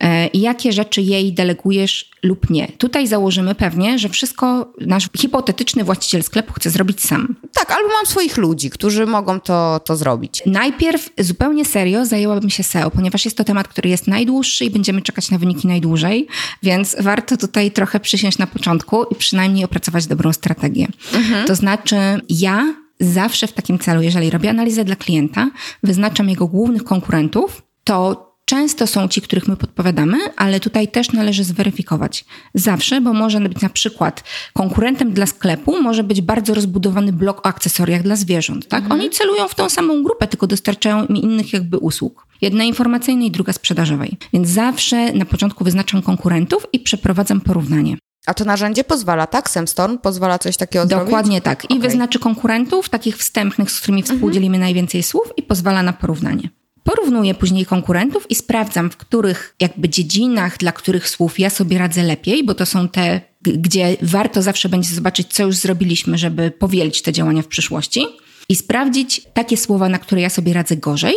E, I jakie rzeczy jej delegujesz lub nie. Tutaj założymy pewnie, że wszystko nasz hipotetyczny właściciel sklepu chce zrobić sam. Tak, albo mam swoich ludzi, którzy mogą to, to zrobić. Najpierw zupełnie serio zajęłabym się SEO, ponieważ jest to temat, który jest najdłuższy i będziemy czekać na wyniki najdłużej, więc warto tutaj trochę przysiąść na początku i przynajmniej opracować dobrą strategię. Mhm. To znaczy, ja zawsze w takim celu, jeżeli robię analizę dla klienta, wyznaczam jego głównych konkurentów, to Często są ci, których my podpowiadamy, ale tutaj też należy zweryfikować. Zawsze, bo może być na przykład konkurentem dla sklepu, może być bardzo rozbudowany blok o akcesoriach dla zwierząt. Tak? Mhm. Oni celują w tą samą grupę, tylko dostarczają mi innych jakby usług. Jedna informacyjnej, druga sprzedażowej. Więc zawsze na początku wyznaczam konkurentów i przeprowadzam porównanie. A to narzędzie pozwala, tak? Semstorm pozwala coś takiego Dokładnie zrobić? Dokładnie tak. I okay. wyznaczy konkurentów, takich wstępnych, z którymi mhm. współdzielimy najwięcej słów i pozwala na porównanie. Porównuję później konkurentów i sprawdzam, w których jakby dziedzinach, dla których słów ja sobie radzę lepiej, bo to są te, gdzie warto zawsze będzie zobaczyć, co już zrobiliśmy, żeby powielić te działania w przyszłości i sprawdzić takie słowa, na które ja sobie radzę gorzej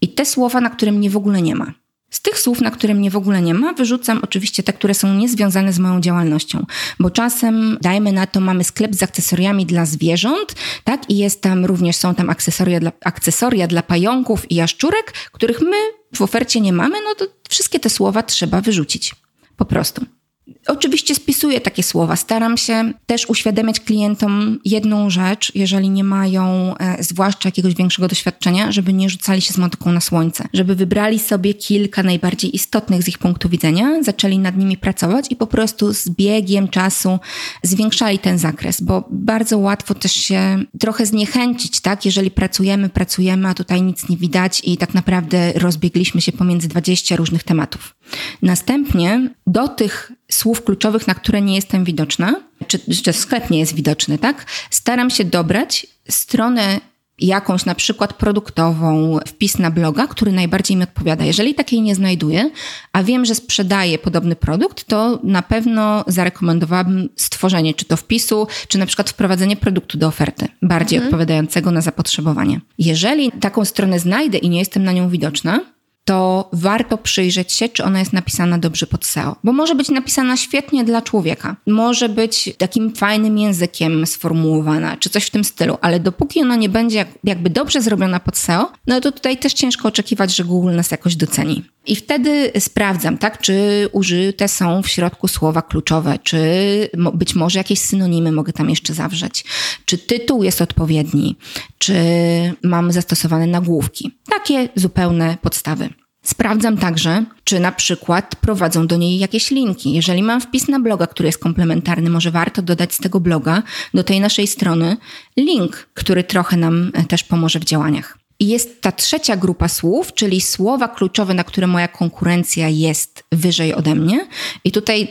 i te słowa, na które mnie w ogóle nie ma. Z tych słów, na które mnie w ogóle nie ma, wyrzucam oczywiście te, które są niezwiązane z moją działalnością, bo czasem, dajmy na to, mamy sklep z akcesoriami dla zwierząt, tak, i jest tam również, są tam akcesoria dla, akcesoria dla pająków i jaszczurek, których my w ofercie nie mamy, no to wszystkie te słowa trzeba wyrzucić. Po prostu. Oczywiście spisuję takie słowa. Staram się też uświadamiać klientom jedną rzecz, jeżeli nie mają e, zwłaszcza jakiegoś większego doświadczenia, żeby nie rzucali się z motyką na słońce, żeby wybrali sobie kilka najbardziej istotnych z ich punktu widzenia, zaczęli nad nimi pracować i po prostu z biegiem czasu zwiększali ten zakres, bo bardzo łatwo też się trochę zniechęcić, tak? Jeżeli pracujemy, pracujemy, a tutaj nic nie widać i tak naprawdę rozbiegliśmy się pomiędzy 20 różnych tematów. Następnie do tych słów kluczowych, na które nie jestem widoczna, czy, czy sklep nie jest widoczny, tak? Staram się dobrać stronę jakąś na przykład produktową, wpis na bloga, który najbardziej mi odpowiada. Jeżeli takiej nie znajduję, a wiem, że sprzedaję podobny produkt, to na pewno zarekomendowałabym stworzenie czy to wpisu, czy na przykład wprowadzenie produktu do oferty, bardziej mhm. odpowiadającego na zapotrzebowanie. Jeżeli taką stronę znajdę i nie jestem na nią widoczna, to warto przyjrzeć się, czy ona jest napisana dobrze pod SEO. Bo może być napisana świetnie dla człowieka, może być takim fajnym językiem sformułowana, czy coś w tym stylu, ale dopóki ona nie będzie jakby dobrze zrobiona pod SEO, no to tutaj też ciężko oczekiwać, że Google nas jakoś doceni. I wtedy sprawdzam, tak, czy użyte są w środku słowa kluczowe, czy być może jakieś synonimy mogę tam jeszcze zawrzeć, czy tytuł jest odpowiedni, czy mam zastosowane nagłówki. Takie zupełne podstawy. Sprawdzam także, czy na przykład prowadzą do niej jakieś linki. Jeżeli mam wpis na bloga, który jest komplementarny, może warto dodać z tego bloga do tej naszej strony link, który trochę nam e, też pomoże w działaniach. I jest ta trzecia grupa słów, czyli słowa kluczowe, na które moja konkurencja jest wyżej ode mnie. I tutaj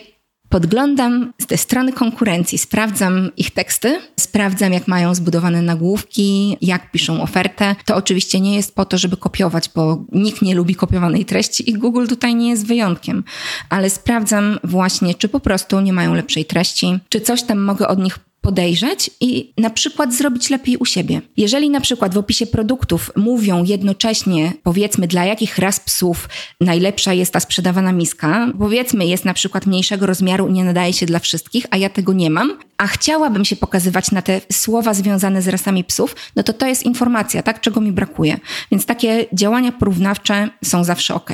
podglądam z tej strony konkurencji, sprawdzam ich teksty, sprawdzam jak mają zbudowane nagłówki, jak piszą ofertę. To oczywiście nie jest po to, żeby kopiować, bo nikt nie lubi kopiowanej treści i Google tutaj nie jest wyjątkiem, ale sprawdzam właśnie, czy po prostu nie mają lepszej treści, czy coś tam mogę od nich podejrzeć i na przykład zrobić lepiej u siebie. Jeżeli na przykład w opisie produktów mówią jednocześnie, powiedzmy, dla jakich ras psów najlepsza jest ta sprzedawana miska, powiedzmy, jest na przykład mniejszego rozmiaru i nie nadaje się dla wszystkich, a ja tego nie mam, a chciałabym się pokazywać na te słowa związane z rasami psów, no to to jest informacja, tak, czego mi brakuje. Więc takie działania porównawcze są zawsze ok.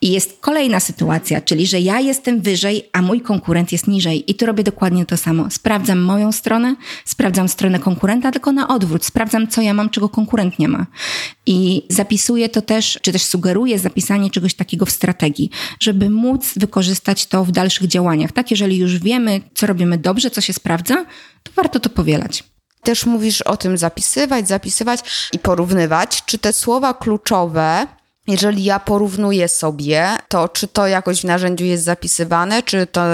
I jest kolejna sytuacja, czyli że ja jestem wyżej, a mój konkurent jest niżej i tu robię dokładnie to samo. Sprawdzam moją stronę, stronę, sprawdzam stronę konkurenta, tylko na odwrót. Sprawdzam, co ja mam, czego konkurent nie ma. I zapisuję to też, czy też sugeruję zapisanie czegoś takiego w strategii, żeby móc wykorzystać to w dalszych działaniach. Tak, jeżeli już wiemy, co robimy dobrze, co się sprawdza, to warto to powielać też mówisz o tym zapisywać, zapisywać i porównywać, czy te słowa kluczowe, jeżeli ja porównuję sobie, to czy to jakoś w narzędziu jest zapisywane, czy to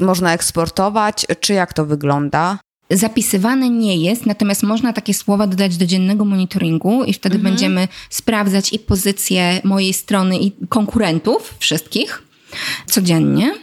można eksportować, czy jak to wygląda? Zapisywane nie jest, natomiast można takie słowa dodać do dziennego monitoringu i wtedy mhm. będziemy sprawdzać i pozycję mojej strony i konkurentów wszystkich codziennie.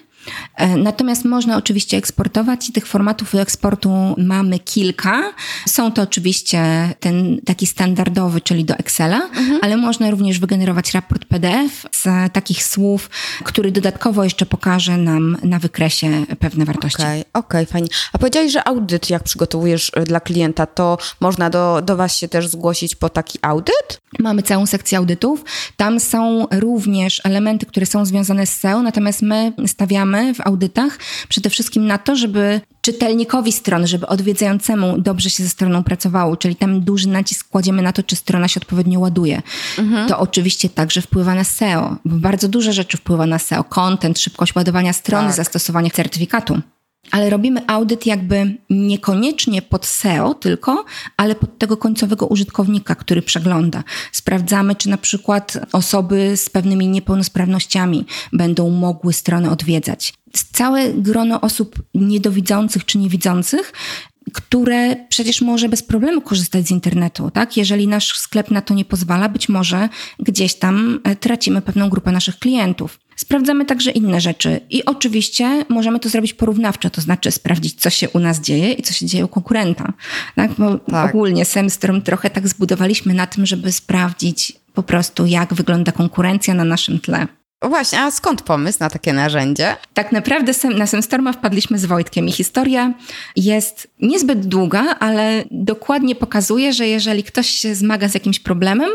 E, natomiast można oczywiście eksportować i tych formatów eksportu mamy kilka. Są to oczywiście ten taki standardowy, czyli do Excela, mhm. ale można również wygenerować raport PDF z takich słów, który dodatkowo jeszcze pokaże nam na wykresie pewne wartości. Okej, okay, okay, fajnie. A powiedziałeś, że audyt, jak przygotowujesz y, dla klienta, to można do, do Was się też zgłosić po taki audyt? Mamy całą sekcję audytów. Tam są również elementy, które są związane z SEO, natomiast my stawiamy w audytach przede wszystkim na to, żeby czytelnikowi strony, żeby odwiedzającemu dobrze się ze stroną pracowało, czyli tam duży nacisk kładziemy na to, czy strona się odpowiednio ładuje. Mhm. To oczywiście także wpływa na SEO, bo bardzo dużo rzeczy wpływa na SEO. Content, szybkość ładowania strony, tak. zastosowanie certyfikatu ale robimy audyt jakby niekoniecznie pod SEO tylko, ale pod tego końcowego użytkownika, który przegląda. Sprawdzamy, czy na przykład osoby z pewnymi niepełnosprawnościami będą mogły stronę odwiedzać. Całe grono osób niedowidzących czy niewidzących które przecież może bez problemu korzystać z internetu, tak? Jeżeli nasz sklep na to nie pozwala, być może gdzieś tam e, tracimy pewną grupę naszych klientów. Sprawdzamy także inne rzeczy i oczywiście możemy to zrobić porównawczo, to znaczy sprawdzić, co się u nas dzieje i co się dzieje u konkurenta. Tak? Bo tak. ogólnie Semstrom trochę tak zbudowaliśmy na tym, żeby sprawdzić po prostu, jak wygląda konkurencja na naszym tle. Właśnie, a skąd pomysł na takie narzędzie? Tak naprawdę na Semstorma wpadliśmy z Wojtkiem i historia jest niezbyt długa, ale dokładnie pokazuje, że jeżeli ktoś się zmaga z jakimś problemem,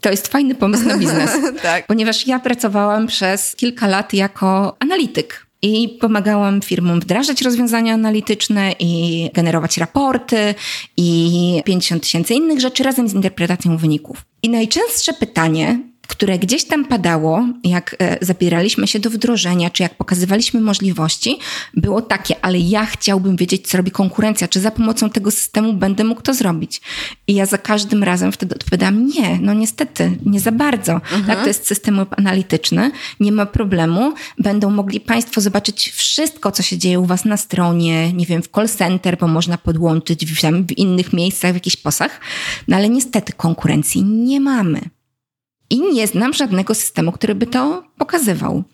to jest fajny pomysł na biznes. tak. Ponieważ ja pracowałam przez kilka lat jako analityk i pomagałam firmom wdrażać rozwiązania analityczne i generować raporty i 50 tysięcy innych rzeczy razem z interpretacją wyników. I najczęstsze pytanie, które gdzieś tam padało, jak e, zabieraliśmy się do wdrożenia, czy jak pokazywaliśmy możliwości, było takie, ale ja chciałbym wiedzieć, co robi konkurencja, czy za pomocą tego systemu będę mógł to zrobić. I ja za każdym razem wtedy odpowiadam, nie, no niestety, nie za bardzo. Mhm. Tak, to jest system analityczny, nie ma problemu. Będą mogli Państwo zobaczyć wszystko, co się dzieje u Was na stronie, nie wiem, w call center, bo można podłączyć w, w innych miejscach, w jakichś posach, no ale niestety konkurencji nie mamy. I nie znam żadnego systemu, który by to pokazywał.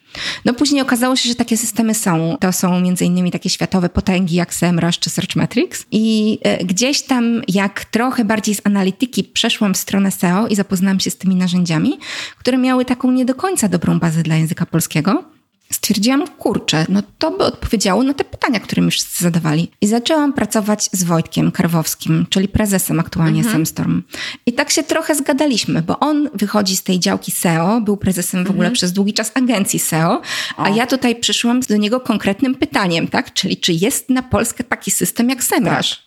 No później okazało się, że takie systemy są. To są między innymi takie światowe potęgi jak SEMrush czy Searchmetrics. I e, gdzieś tam, jak trochę bardziej z analityki przeszłam w stronę SEO i zapoznałam się z tymi narzędziami, które miały taką nie do końca dobrą bazę dla języka polskiego, stwierdziłam, kurczę, no to by odpowiedziało na te pytania, które mi wszyscy zadawali. I zaczęłam pracować z Wojtkiem Karwowskim, czyli prezesem aktualnie mhm. Semstorm. I tak się trochę zgadaliśmy, bo on wychodzi z tej działki SEO, był prezesem w ogóle mhm. przez długi czas agencji SEO, a o. ja tutaj przyszłam do niego konkretnym pytaniem, tak? Czyli czy jest na Polskę taki system jak Semrush? Tak.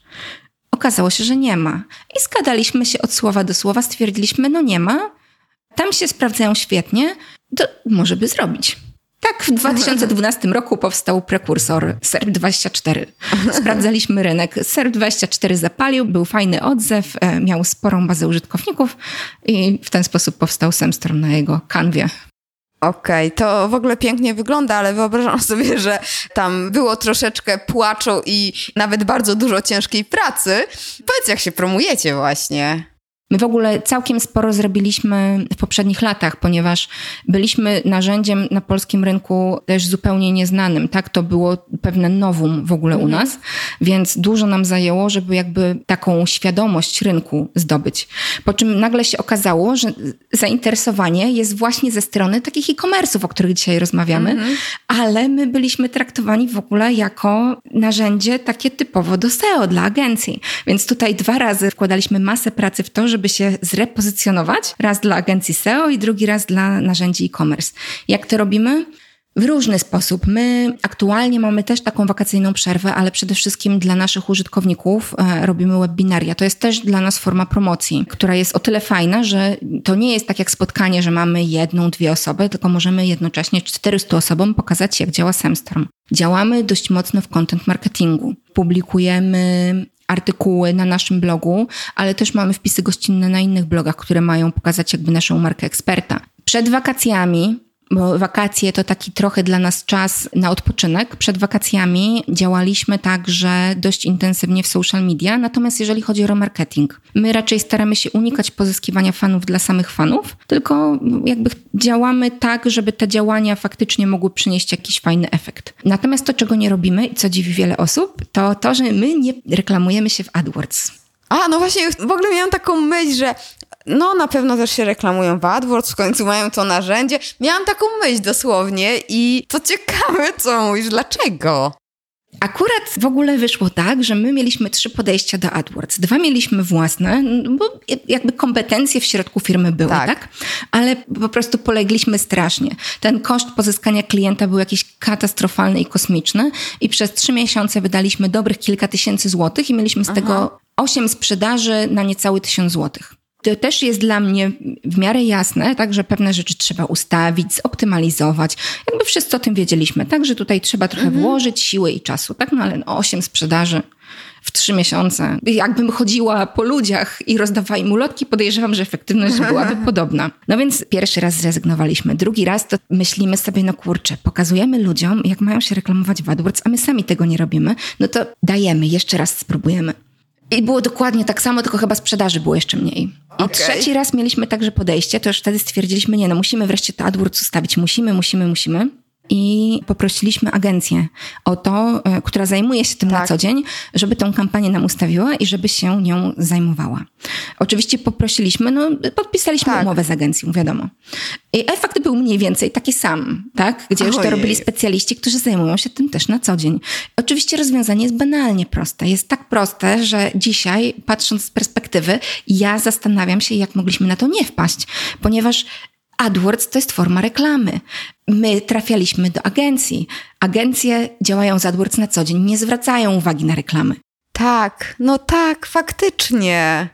Okazało się, że nie ma. I zgadaliśmy się od słowa do słowa, stwierdziliśmy, no nie ma, tam się sprawdzają świetnie, to może by zrobić. Tak, w 2012 roku powstał prekursor SERP24. Sprawdzaliśmy rynek. SERP24 zapalił, był fajny odzew, e, miał sporą bazę użytkowników i w ten sposób powstał Semstorm na jego kanwie. Okej, okay, to w ogóle pięknie wygląda, ale wyobrażam sobie, że tam było troszeczkę płaczu i nawet bardzo dużo ciężkiej pracy. Powiedz, jak się promujecie właśnie? My w ogóle całkiem sporo zrobiliśmy w poprzednich latach, ponieważ byliśmy narzędziem na polskim rynku też zupełnie nieznanym. Tak, to było pewne nowum w ogóle u mhm. nas, więc dużo nam zajęło, żeby jakby taką świadomość rynku zdobyć. Po czym nagle się okazało, że zainteresowanie jest właśnie ze strony takich e-commerce'ów, o których dzisiaj rozmawiamy, mhm. ale my byliśmy traktowani w ogóle jako narzędzie takie typowo do SEO dla agencji. Więc tutaj dwa razy wkładaliśmy masę pracy w to, żeby się zrepozycjonować. Raz dla agencji SEO i drugi raz dla narzędzi e-commerce. Jak to robimy? W różny sposób. My aktualnie mamy też taką wakacyjną przerwę, ale przede wszystkim dla naszych użytkowników e, robimy webinaria. To jest też dla nas forma promocji, która jest o tyle fajna, że to nie jest tak jak spotkanie, że mamy jedną, dwie osoby, tylko możemy jednocześnie 400 osobom pokazać, jak działa Semstorm. Działamy dość mocno w content marketingu. Publikujemy artykuły na naszym blogu, ale też mamy wpisy gościnne na innych blogach, które mają pokazać jakby naszą markę eksperta. Przed wakacjami bo wakacje to taki trochę dla nas czas na odpoczynek. Przed wakacjami działaliśmy także dość intensywnie w social media, natomiast jeżeli chodzi o remarketing, my raczej staramy się unikać pozyskiwania fanów dla samych fanów, tylko jakby działamy tak, żeby te działania faktycznie mogły przynieść jakiś fajny efekt. Natomiast to, czego nie robimy i co dziwi wiele osób, to to, że my nie reklamujemy się w AdWords. A, no właśnie, w ogóle miałam taką myśl, że no na pewno też się reklamują w AdWords, w końcu mają to narzędzie. Miałam taką myśl dosłownie i to ciekawe, co mówisz, dlaczego? Akurat w ogóle wyszło tak, że my mieliśmy trzy podejścia do AdWords. Dwa mieliśmy własne, bo jakby kompetencje w środku firmy były, tak? tak? Ale po prostu polegliśmy strasznie. Ten koszt pozyskania klienta był jakiś katastrofalny i kosmiczny i przez trzy miesiące wydaliśmy dobrych kilka tysięcy złotych i mieliśmy z Aha. tego osiem sprzedaży na niecały tysiąc złotych to też jest dla mnie w miarę jasne, tak, że pewne rzeczy trzeba ustawić, zoptymalizować. Jakby wszyscy o tym wiedzieliśmy, tak, że tutaj trzeba trochę mhm. włożyć siły i czasu, tak, no ale no, 8 sprzedaży w trzy miesiące. Jakbym chodziła po ludziach i rozdawała im ulotki, podejrzewam, że efektywność byłaby podobna. No więc pierwszy raz zrezygnowaliśmy. Drugi raz to myślimy sobie, no kurczę, pokazujemy ludziom, jak mają się reklamować w AdWords, a my sami tego nie robimy, no to dajemy, jeszcze raz spróbujemy. I było dokładnie tak samo, tylko chyba sprzedaży było jeszcze mniej. I okay. trzeci raz mieliśmy także podejście, to już wtedy stwierdziliśmy, nie no, musimy wreszcie to AdWords ustawić, musimy, musimy, musimy i poprosiliśmy agencję o to, e, która zajmuje się tym tak. na co dzień, żeby tą kampanię nam ustawiła i żeby się nią zajmowała. Oczywiście poprosiliśmy, no podpisaliśmy tak. umowę z agencją, wiadomo. I efekt był mniej więcej taki sam, tak? Gdzie już to robili specjaliści, którzy zajmują się tym też na co dzień. Oczywiście rozwiązanie jest banalnie proste. Jest tak proste, że dzisiaj, patrząc z perspektywy, ja zastanawiam się, jak mogliśmy na to nie wpaść, ponieważ AdWords to jest forma reklamy. My trafialiśmy do agencji. Agencje działają z AdWords na co dzień, nie zwracają uwagi na reklamy. Tak, no tak, faktycznie.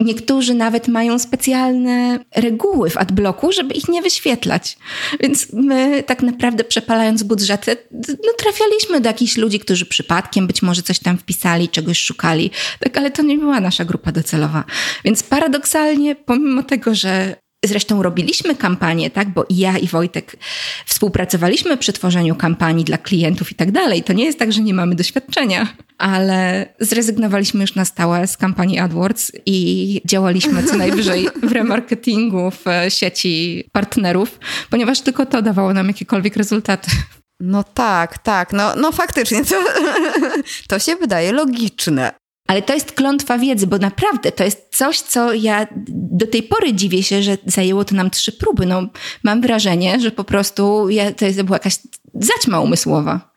Niektórzy nawet mają specjalne reguły w adblocku, żeby ich nie wyświetlać. Więc my tak naprawdę przepalając budżety, no, trafialiśmy do jakichś ludzi, którzy przypadkiem być może coś tam wpisali, czegoś szukali, tak, ale to nie była nasza grupa docelowa. Więc paradoksalnie, pomimo tego, że Zresztą robiliśmy kampanię, tak? Bo i ja, i Wojtek współpracowaliśmy przy tworzeniu kampanii dla klientów i tak dalej. To nie jest tak, że nie mamy doświadczenia, ale zrezygnowaliśmy już na stałe z kampanii AdWords i działaliśmy co najwyżej w remarketingu, w sieci partnerów, ponieważ tylko to dawało nam jakiekolwiek rezultaty. No tak, tak. No, no faktycznie to, to się wydaje logiczne. Ale to jest klątwa wiedzy, bo naprawdę to jest coś, co ja do tej pory dziwię się, że zajęło to nam trzy próby. No, mam wrażenie, że po prostu ja, to była jakaś zaćma umysłowa.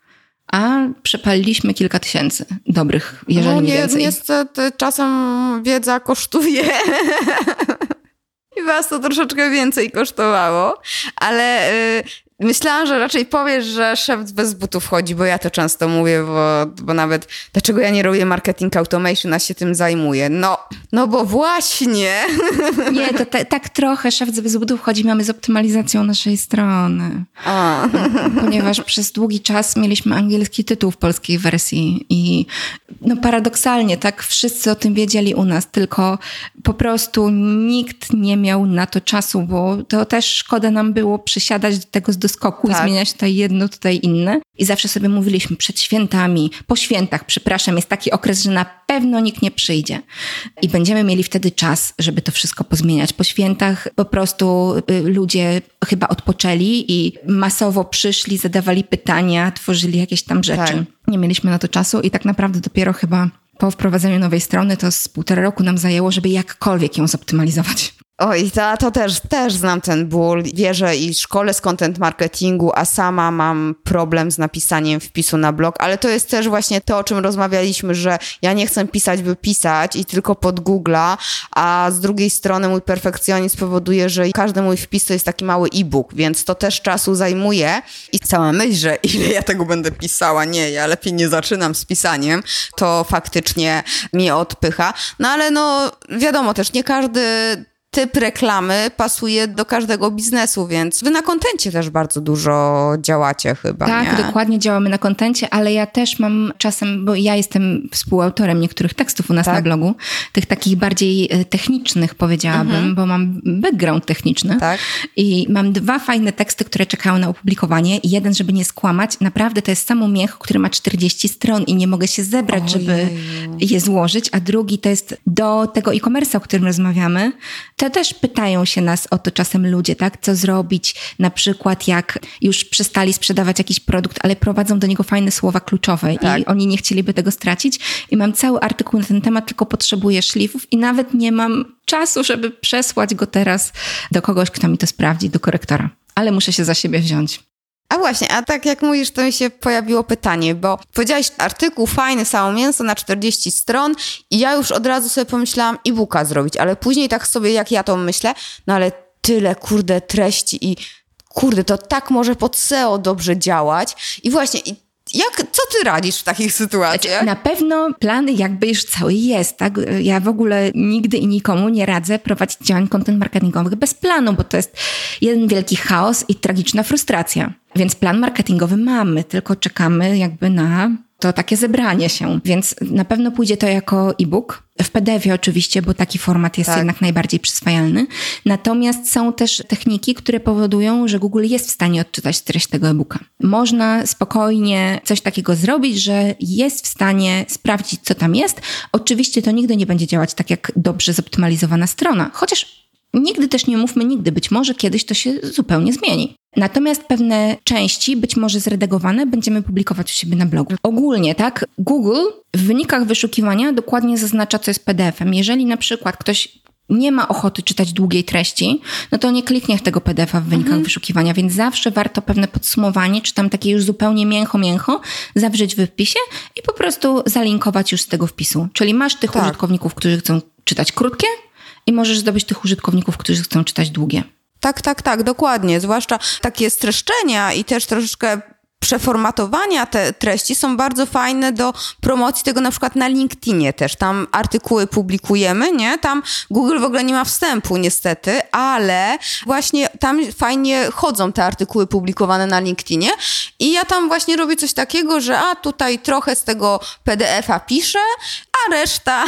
A przepaliliśmy kilka tysięcy dobrych, jeżeli no, nie, nie więcej. Niestety czasem wiedza kosztuje. I was to troszeczkę więcej kosztowało, ale y, Myślałam, że raczej powiesz, że szef bez butów chodzi, bo ja to często mówię, bo, bo nawet dlaczego ja nie robię marketing automation, a się tym zajmuję. No, no bo właśnie. Nie, to te, tak trochę szef bez butów chodzi, mamy z optymalizacją naszej strony. A. Ponieważ przez długi czas mieliśmy angielski tytuł w polskiej wersji i no paradoksalnie, tak wszyscy o tym wiedzieli u nas, tylko po prostu nikt nie miał na to czasu, bo to też szkoda nam było przysiadać do tego z do skoku tak. i zmieniać tutaj jedno, tutaj inne. I zawsze sobie mówiliśmy przed świętami, po świętach, przepraszam, jest taki okres, że na pewno nikt nie przyjdzie. I będziemy mieli wtedy czas, żeby to wszystko pozmieniać. Po świętach po prostu y, ludzie chyba odpoczęli i masowo przyszli, zadawali pytania, tworzyli jakieś tam rzeczy. Tak. Nie mieliśmy na to czasu i tak naprawdę dopiero chyba po wprowadzeniu nowej strony to z półtora roku nam zajęło, żeby jakkolwiek ją zoptymalizować. Oj, to, to też, też znam ten ból. Wierzę i szkole z content marketingu, a sama mam problem z napisaniem wpisu na blog, ale to jest też właśnie to, o czym rozmawialiśmy, że ja nie chcę pisać, by pisać i tylko pod Google'a, a z drugiej strony mój perfekcjonizm powoduje, że każdy mój wpis to jest taki mały e-book, więc to też czasu zajmuje i cała myśl, że ile ja tego będę pisała, nie, ja lepiej nie zaczynam z pisaniem, to faktycznie mnie odpycha. No ale no wiadomo też, nie każdy typ reklamy pasuje do każdego biznesu, więc wy na kontencie też bardzo dużo działacie chyba. Tak, nie? dokładnie działamy na kontencie, ale ja też mam czasem, bo ja jestem współautorem niektórych tekstów u nas tak? na blogu, tych takich bardziej e, technicznych powiedziałabym, mhm. bo mam background techniczny tak? i mam dwa fajne teksty, które czekają na opublikowanie i jeden, żeby nie skłamać, naprawdę to jest samo miech, który ma 40 stron i nie mogę się zebrać, Ojej. żeby je złożyć, a drugi to jest do tego e-commerce, o którym rozmawiamy, to też pytają się nas o to czasem ludzie, tak? Co zrobić, na przykład jak już przestali sprzedawać jakiś produkt, ale prowadzą do niego fajne słowa kluczowe tak. i oni nie chcieliby tego stracić. I mam cały artykuł na ten temat, tylko potrzebuję szlifów i nawet nie mam czasu, żeby przesłać go teraz do kogoś, kto mi to sprawdzi, do korektora. Ale muszę się za siebie wziąć. A właśnie, a tak jak mówisz, to mi się pojawiło pytanie, bo powiedziałeś artykuł fajny, samo mięso na 40 stron i ja już od razu sobie pomyślałam e-booka zrobić, ale później tak sobie, jak ja to myślę, no ale tyle, kurde, treści i kurde, to tak może pod SEO dobrze działać i właśnie, i jak, co ty radzisz w takich sytuacjach? Znaczy, na pewno plan jakby już cały jest, tak? Ja w ogóle nigdy i nikomu nie radzę prowadzić działań content marketingowych bez planu, bo to jest jeden wielki chaos i tragiczna frustracja. Więc plan marketingowy mamy, tylko czekamy jakby na to takie zebranie się. Więc na pewno pójdzie to jako e-book. W PDF-ie oczywiście, bo taki format jest tak. jednak najbardziej przyswajalny. Natomiast są też techniki, które powodują, że Google jest w stanie odczytać treść tego e-booka. Można spokojnie coś takiego zrobić, że jest w stanie sprawdzić, co tam jest. Oczywiście to nigdy nie będzie działać tak jak dobrze zoptymalizowana strona, chociaż Nigdy też nie mówmy nigdy, być może kiedyś to się zupełnie zmieni. Natomiast pewne części, być może zredagowane, będziemy publikować u siebie na blogu. Ogólnie, tak, Google w wynikach wyszukiwania dokładnie zaznacza, co jest PDF-em. Jeżeli na przykład ktoś nie ma ochoty czytać długiej treści, no to nie kliknie tego PDF-a w wynikach mhm. wyszukiwania, więc zawsze warto pewne podsumowanie, czy tam takie już zupełnie mięcho-mięcho, zawrzeć w wpisie i po prostu zalinkować już z tego wpisu. Czyli masz tych tak. użytkowników, którzy chcą czytać krótkie i możesz zdobyć tych użytkowników, którzy chcą czytać długie. Tak, tak, tak, dokładnie. Zwłaszcza takie streszczenia i też troszeczkę przeformatowania te treści są bardzo fajne do promocji tego na przykład na LinkedInie też. Tam artykuły publikujemy, nie? Tam Google w ogóle nie ma wstępu niestety, ale właśnie tam fajnie chodzą te artykuły publikowane na LinkedInie i ja tam właśnie robię coś takiego, że a tutaj trochę z tego PDF-a piszę, a reszta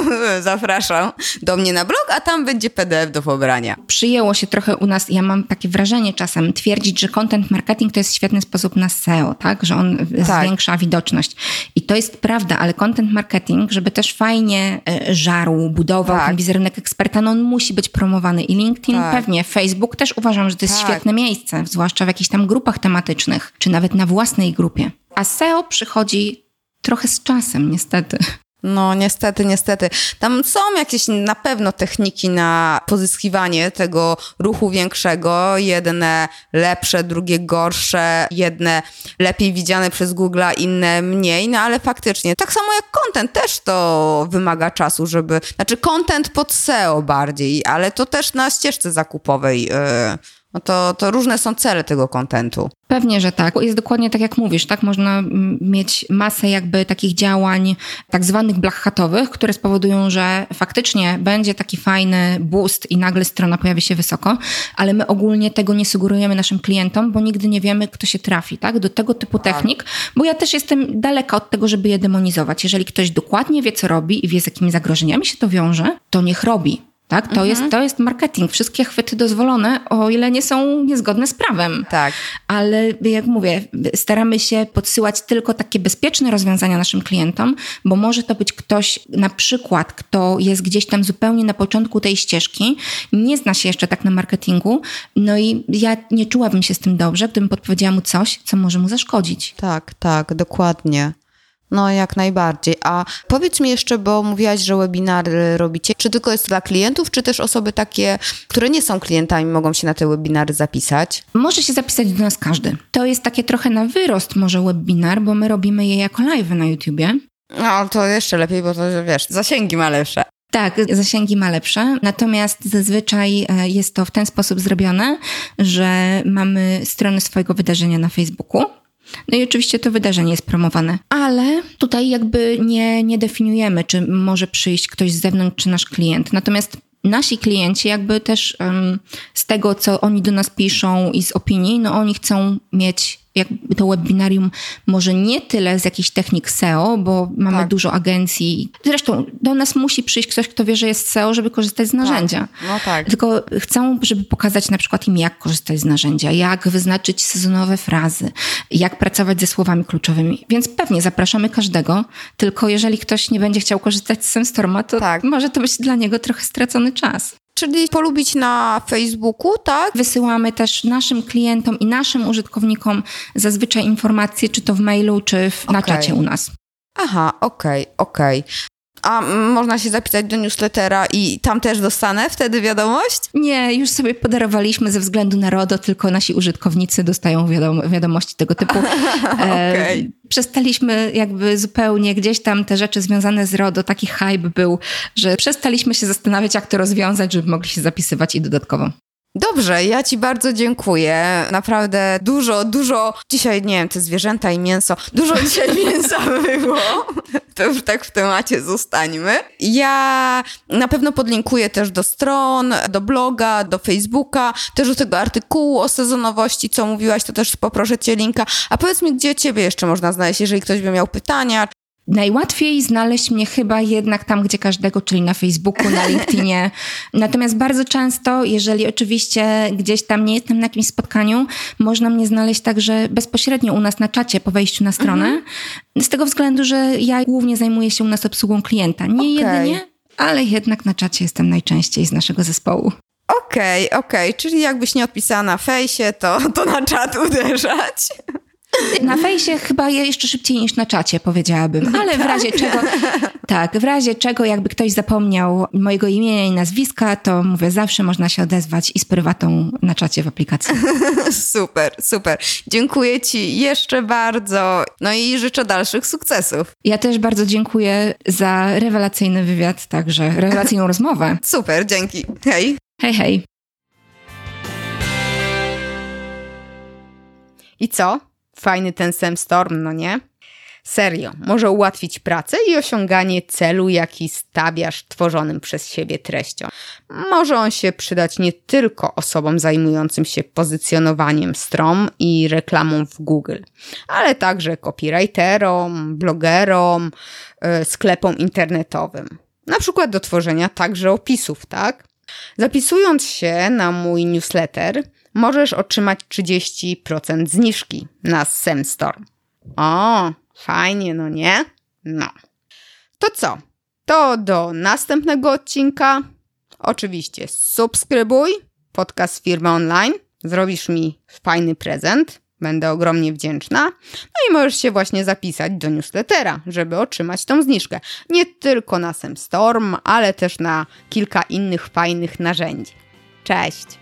zapraszam do mnie na blog, a tam będzie PDF do pobrania. Przyjęło się trochę u nas, ja mam takie wrażenie czasem, twierdzić, że content marketing to jest świetny sposób na SEO, tak? Że on tak. zwiększa widoczność. I to jest prawda, ale content marketing, żeby też fajnie e, żarł, budował tak. ten wizerunek eksperta, no on musi być promowany. I LinkedIn tak. pewnie, Facebook też uważam, że to jest tak. świetne miejsce, zwłaszcza w jakichś tam grupach tematycznych, czy nawet na własnej grupie. A SEO przychodzi trochę z czasem, niestety. No, niestety, niestety. Tam są jakieś na pewno techniki na pozyskiwanie tego ruchu większego. Jedne lepsze, drugie gorsze, jedne lepiej widziane przez Google, inne mniej, no ale faktycznie. Tak samo jak content też to wymaga czasu, żeby. Znaczy, content pod SEO bardziej, ale to też na ścieżce zakupowej. Yy no to, to różne są cele tego kontentu. Pewnie, że tak. Jest dokładnie tak, jak mówisz, tak? Można mieć masę jakby takich działań tak zwanych black hatowych, które spowodują, że faktycznie będzie taki fajny boost i nagle strona pojawi się wysoko, ale my ogólnie tego nie sugerujemy naszym klientom, bo nigdy nie wiemy, kto się trafi, tak? Do tego typu tak. technik, bo ja też jestem daleka od tego, żeby je demonizować. Jeżeli ktoś dokładnie wie, co robi i wie, z jakimi zagrożeniami się to wiąże, to niech robi tak? To, mhm. jest, to jest marketing. Wszystkie chwyty dozwolone, o ile nie są niezgodne z prawem. Tak. Ale jak mówię, staramy się podsyłać tylko takie bezpieczne rozwiązania naszym klientom, bo może to być ktoś na przykład, kto jest gdzieś tam zupełnie na początku tej ścieżki, nie zna się jeszcze tak na marketingu, no i ja nie czułabym się z tym dobrze, gdybym podpowiedziała mu coś, co może mu zaszkodzić. Tak, tak, dokładnie. No, jak najbardziej. A powiedz mi jeszcze, bo mówiłaś, że webinary robicie. Czy tylko jest to dla klientów, czy też osoby takie, które nie są klientami, mogą się na te webinary zapisać? Może się zapisać do nas każdy. To jest takie trochę na wyrost może webinar, bo my robimy je jako live na YouTubie. No, to jeszcze lepiej, bo to wiesz, zasięgi ma lepsze. Tak, zasięgi ma lepsze, natomiast zazwyczaj e, jest to w ten sposób zrobione, że mamy stronę swojego wydarzenia na Facebooku, no i oczywiście to wydarzenie jest promowane, ale tutaj jakby nie, nie definiujemy, czy może przyjść ktoś z zewnątrz, czy nasz klient. Natomiast nasi klienci jakby też um, z tego, co oni do nas piszą i z opinii, no oni chcą mieć jakby to webinarium może nie tyle z jakichś technik SEO, bo mamy tak. dużo agencji. Zresztą do nas musi przyjść ktoś, kto wie, że jest SEO, żeby korzystać z narzędzia. Tak. No tak. Tylko chcą, żeby pokazać na przykład im, jak korzystać z narzędzia, jak wyznaczyć sezonowe frazy, jak pracować ze słowami kluczowymi. Więc pewnie zapraszamy każdego, tylko jeżeli ktoś nie będzie chciał korzystać z SEMstorma, to tak. może to być dla niego trochę stracony czas. Czyli polubić na Facebooku, tak? Wysyłamy też naszym klientom i naszym użytkownikom zazwyczaj informacje, czy to w mailu, czy w, okay. na czacie u nas. Aha, okej, okay, okej. Okay. A można się zapisać do newslettera i tam też dostanę wtedy wiadomość? Nie, już sobie podarowaliśmy ze względu na RODO, tylko nasi użytkownicy dostają wiadom wiadomości tego typu. okay. e, przestaliśmy jakby zupełnie gdzieś tam te rzeczy związane z RODO, taki hype był, że przestaliśmy się zastanawiać, jak to rozwiązać, żeby mogli się zapisywać i dodatkowo. Dobrze, ja Ci bardzo dziękuję. Naprawdę dużo, dużo. Dzisiaj, nie wiem, te zwierzęta i mięso. Dużo dzisiaj mięsa było. To już tak w temacie zostańmy. Ja na pewno podlinkuję też do stron, do bloga, do Facebooka, też do tego artykułu o sezonowości, co mówiłaś, to też poproszę Cię linka. A powiedz mi, gdzie Ciebie jeszcze można znaleźć, jeżeli ktoś by miał pytania, Najłatwiej znaleźć mnie chyba jednak tam, gdzie każdego, czyli na Facebooku, na LinkedInie. Natomiast bardzo często, jeżeli oczywiście gdzieś tam nie jestem na jakimś spotkaniu, można mnie znaleźć także bezpośrednio u nas na czacie po wejściu na stronę. Mhm. Z tego względu, że ja głównie zajmuję się u nas obsługą klienta. Nie okay. jedynie, ale jednak na czacie jestem najczęściej z naszego zespołu. Okej, okay, okej, okay. czyli jakbyś nie odpisała na fejsie, to, to na czat uderzać. Na fejsie chyba jeszcze szybciej niż na czacie, powiedziałabym. Ale w razie czego, tak, w razie czego jakby ktoś zapomniał mojego imienia i nazwiska, to mówię, zawsze można się odezwać i z prywatą na czacie w aplikacji. Super, super. Dziękuję Ci jeszcze bardzo. No i życzę dalszych sukcesów. Ja też bardzo dziękuję za rewelacyjny wywiad, także rewelacyjną rozmowę. Super, dzięki. Hej. Hej, hej. I co? Fajny ten Sam Storm, no nie? Serio, może ułatwić pracę i osiąganie celu, jaki stawiasz tworzonym przez siebie treścią. Może on się przydać nie tylko osobom zajmującym się pozycjonowaniem stron i reklamą w Google, ale także copywriterom, blogerom, yy, sklepom internetowym. Na przykład do tworzenia także opisów, tak? Zapisując się na mój newsletter, możesz otrzymać 30% zniżki na SemStorm. O, fajnie, no nie? No. To co? To do następnego odcinka. Oczywiście subskrybuj podcast Firma Online. Zrobisz mi fajny prezent, Będę ogromnie wdzięczna. No i możesz się właśnie zapisać do newslettera, żeby otrzymać tą zniżkę. Nie tylko na SemStorm, ale też na kilka innych fajnych narzędzi. Cześć!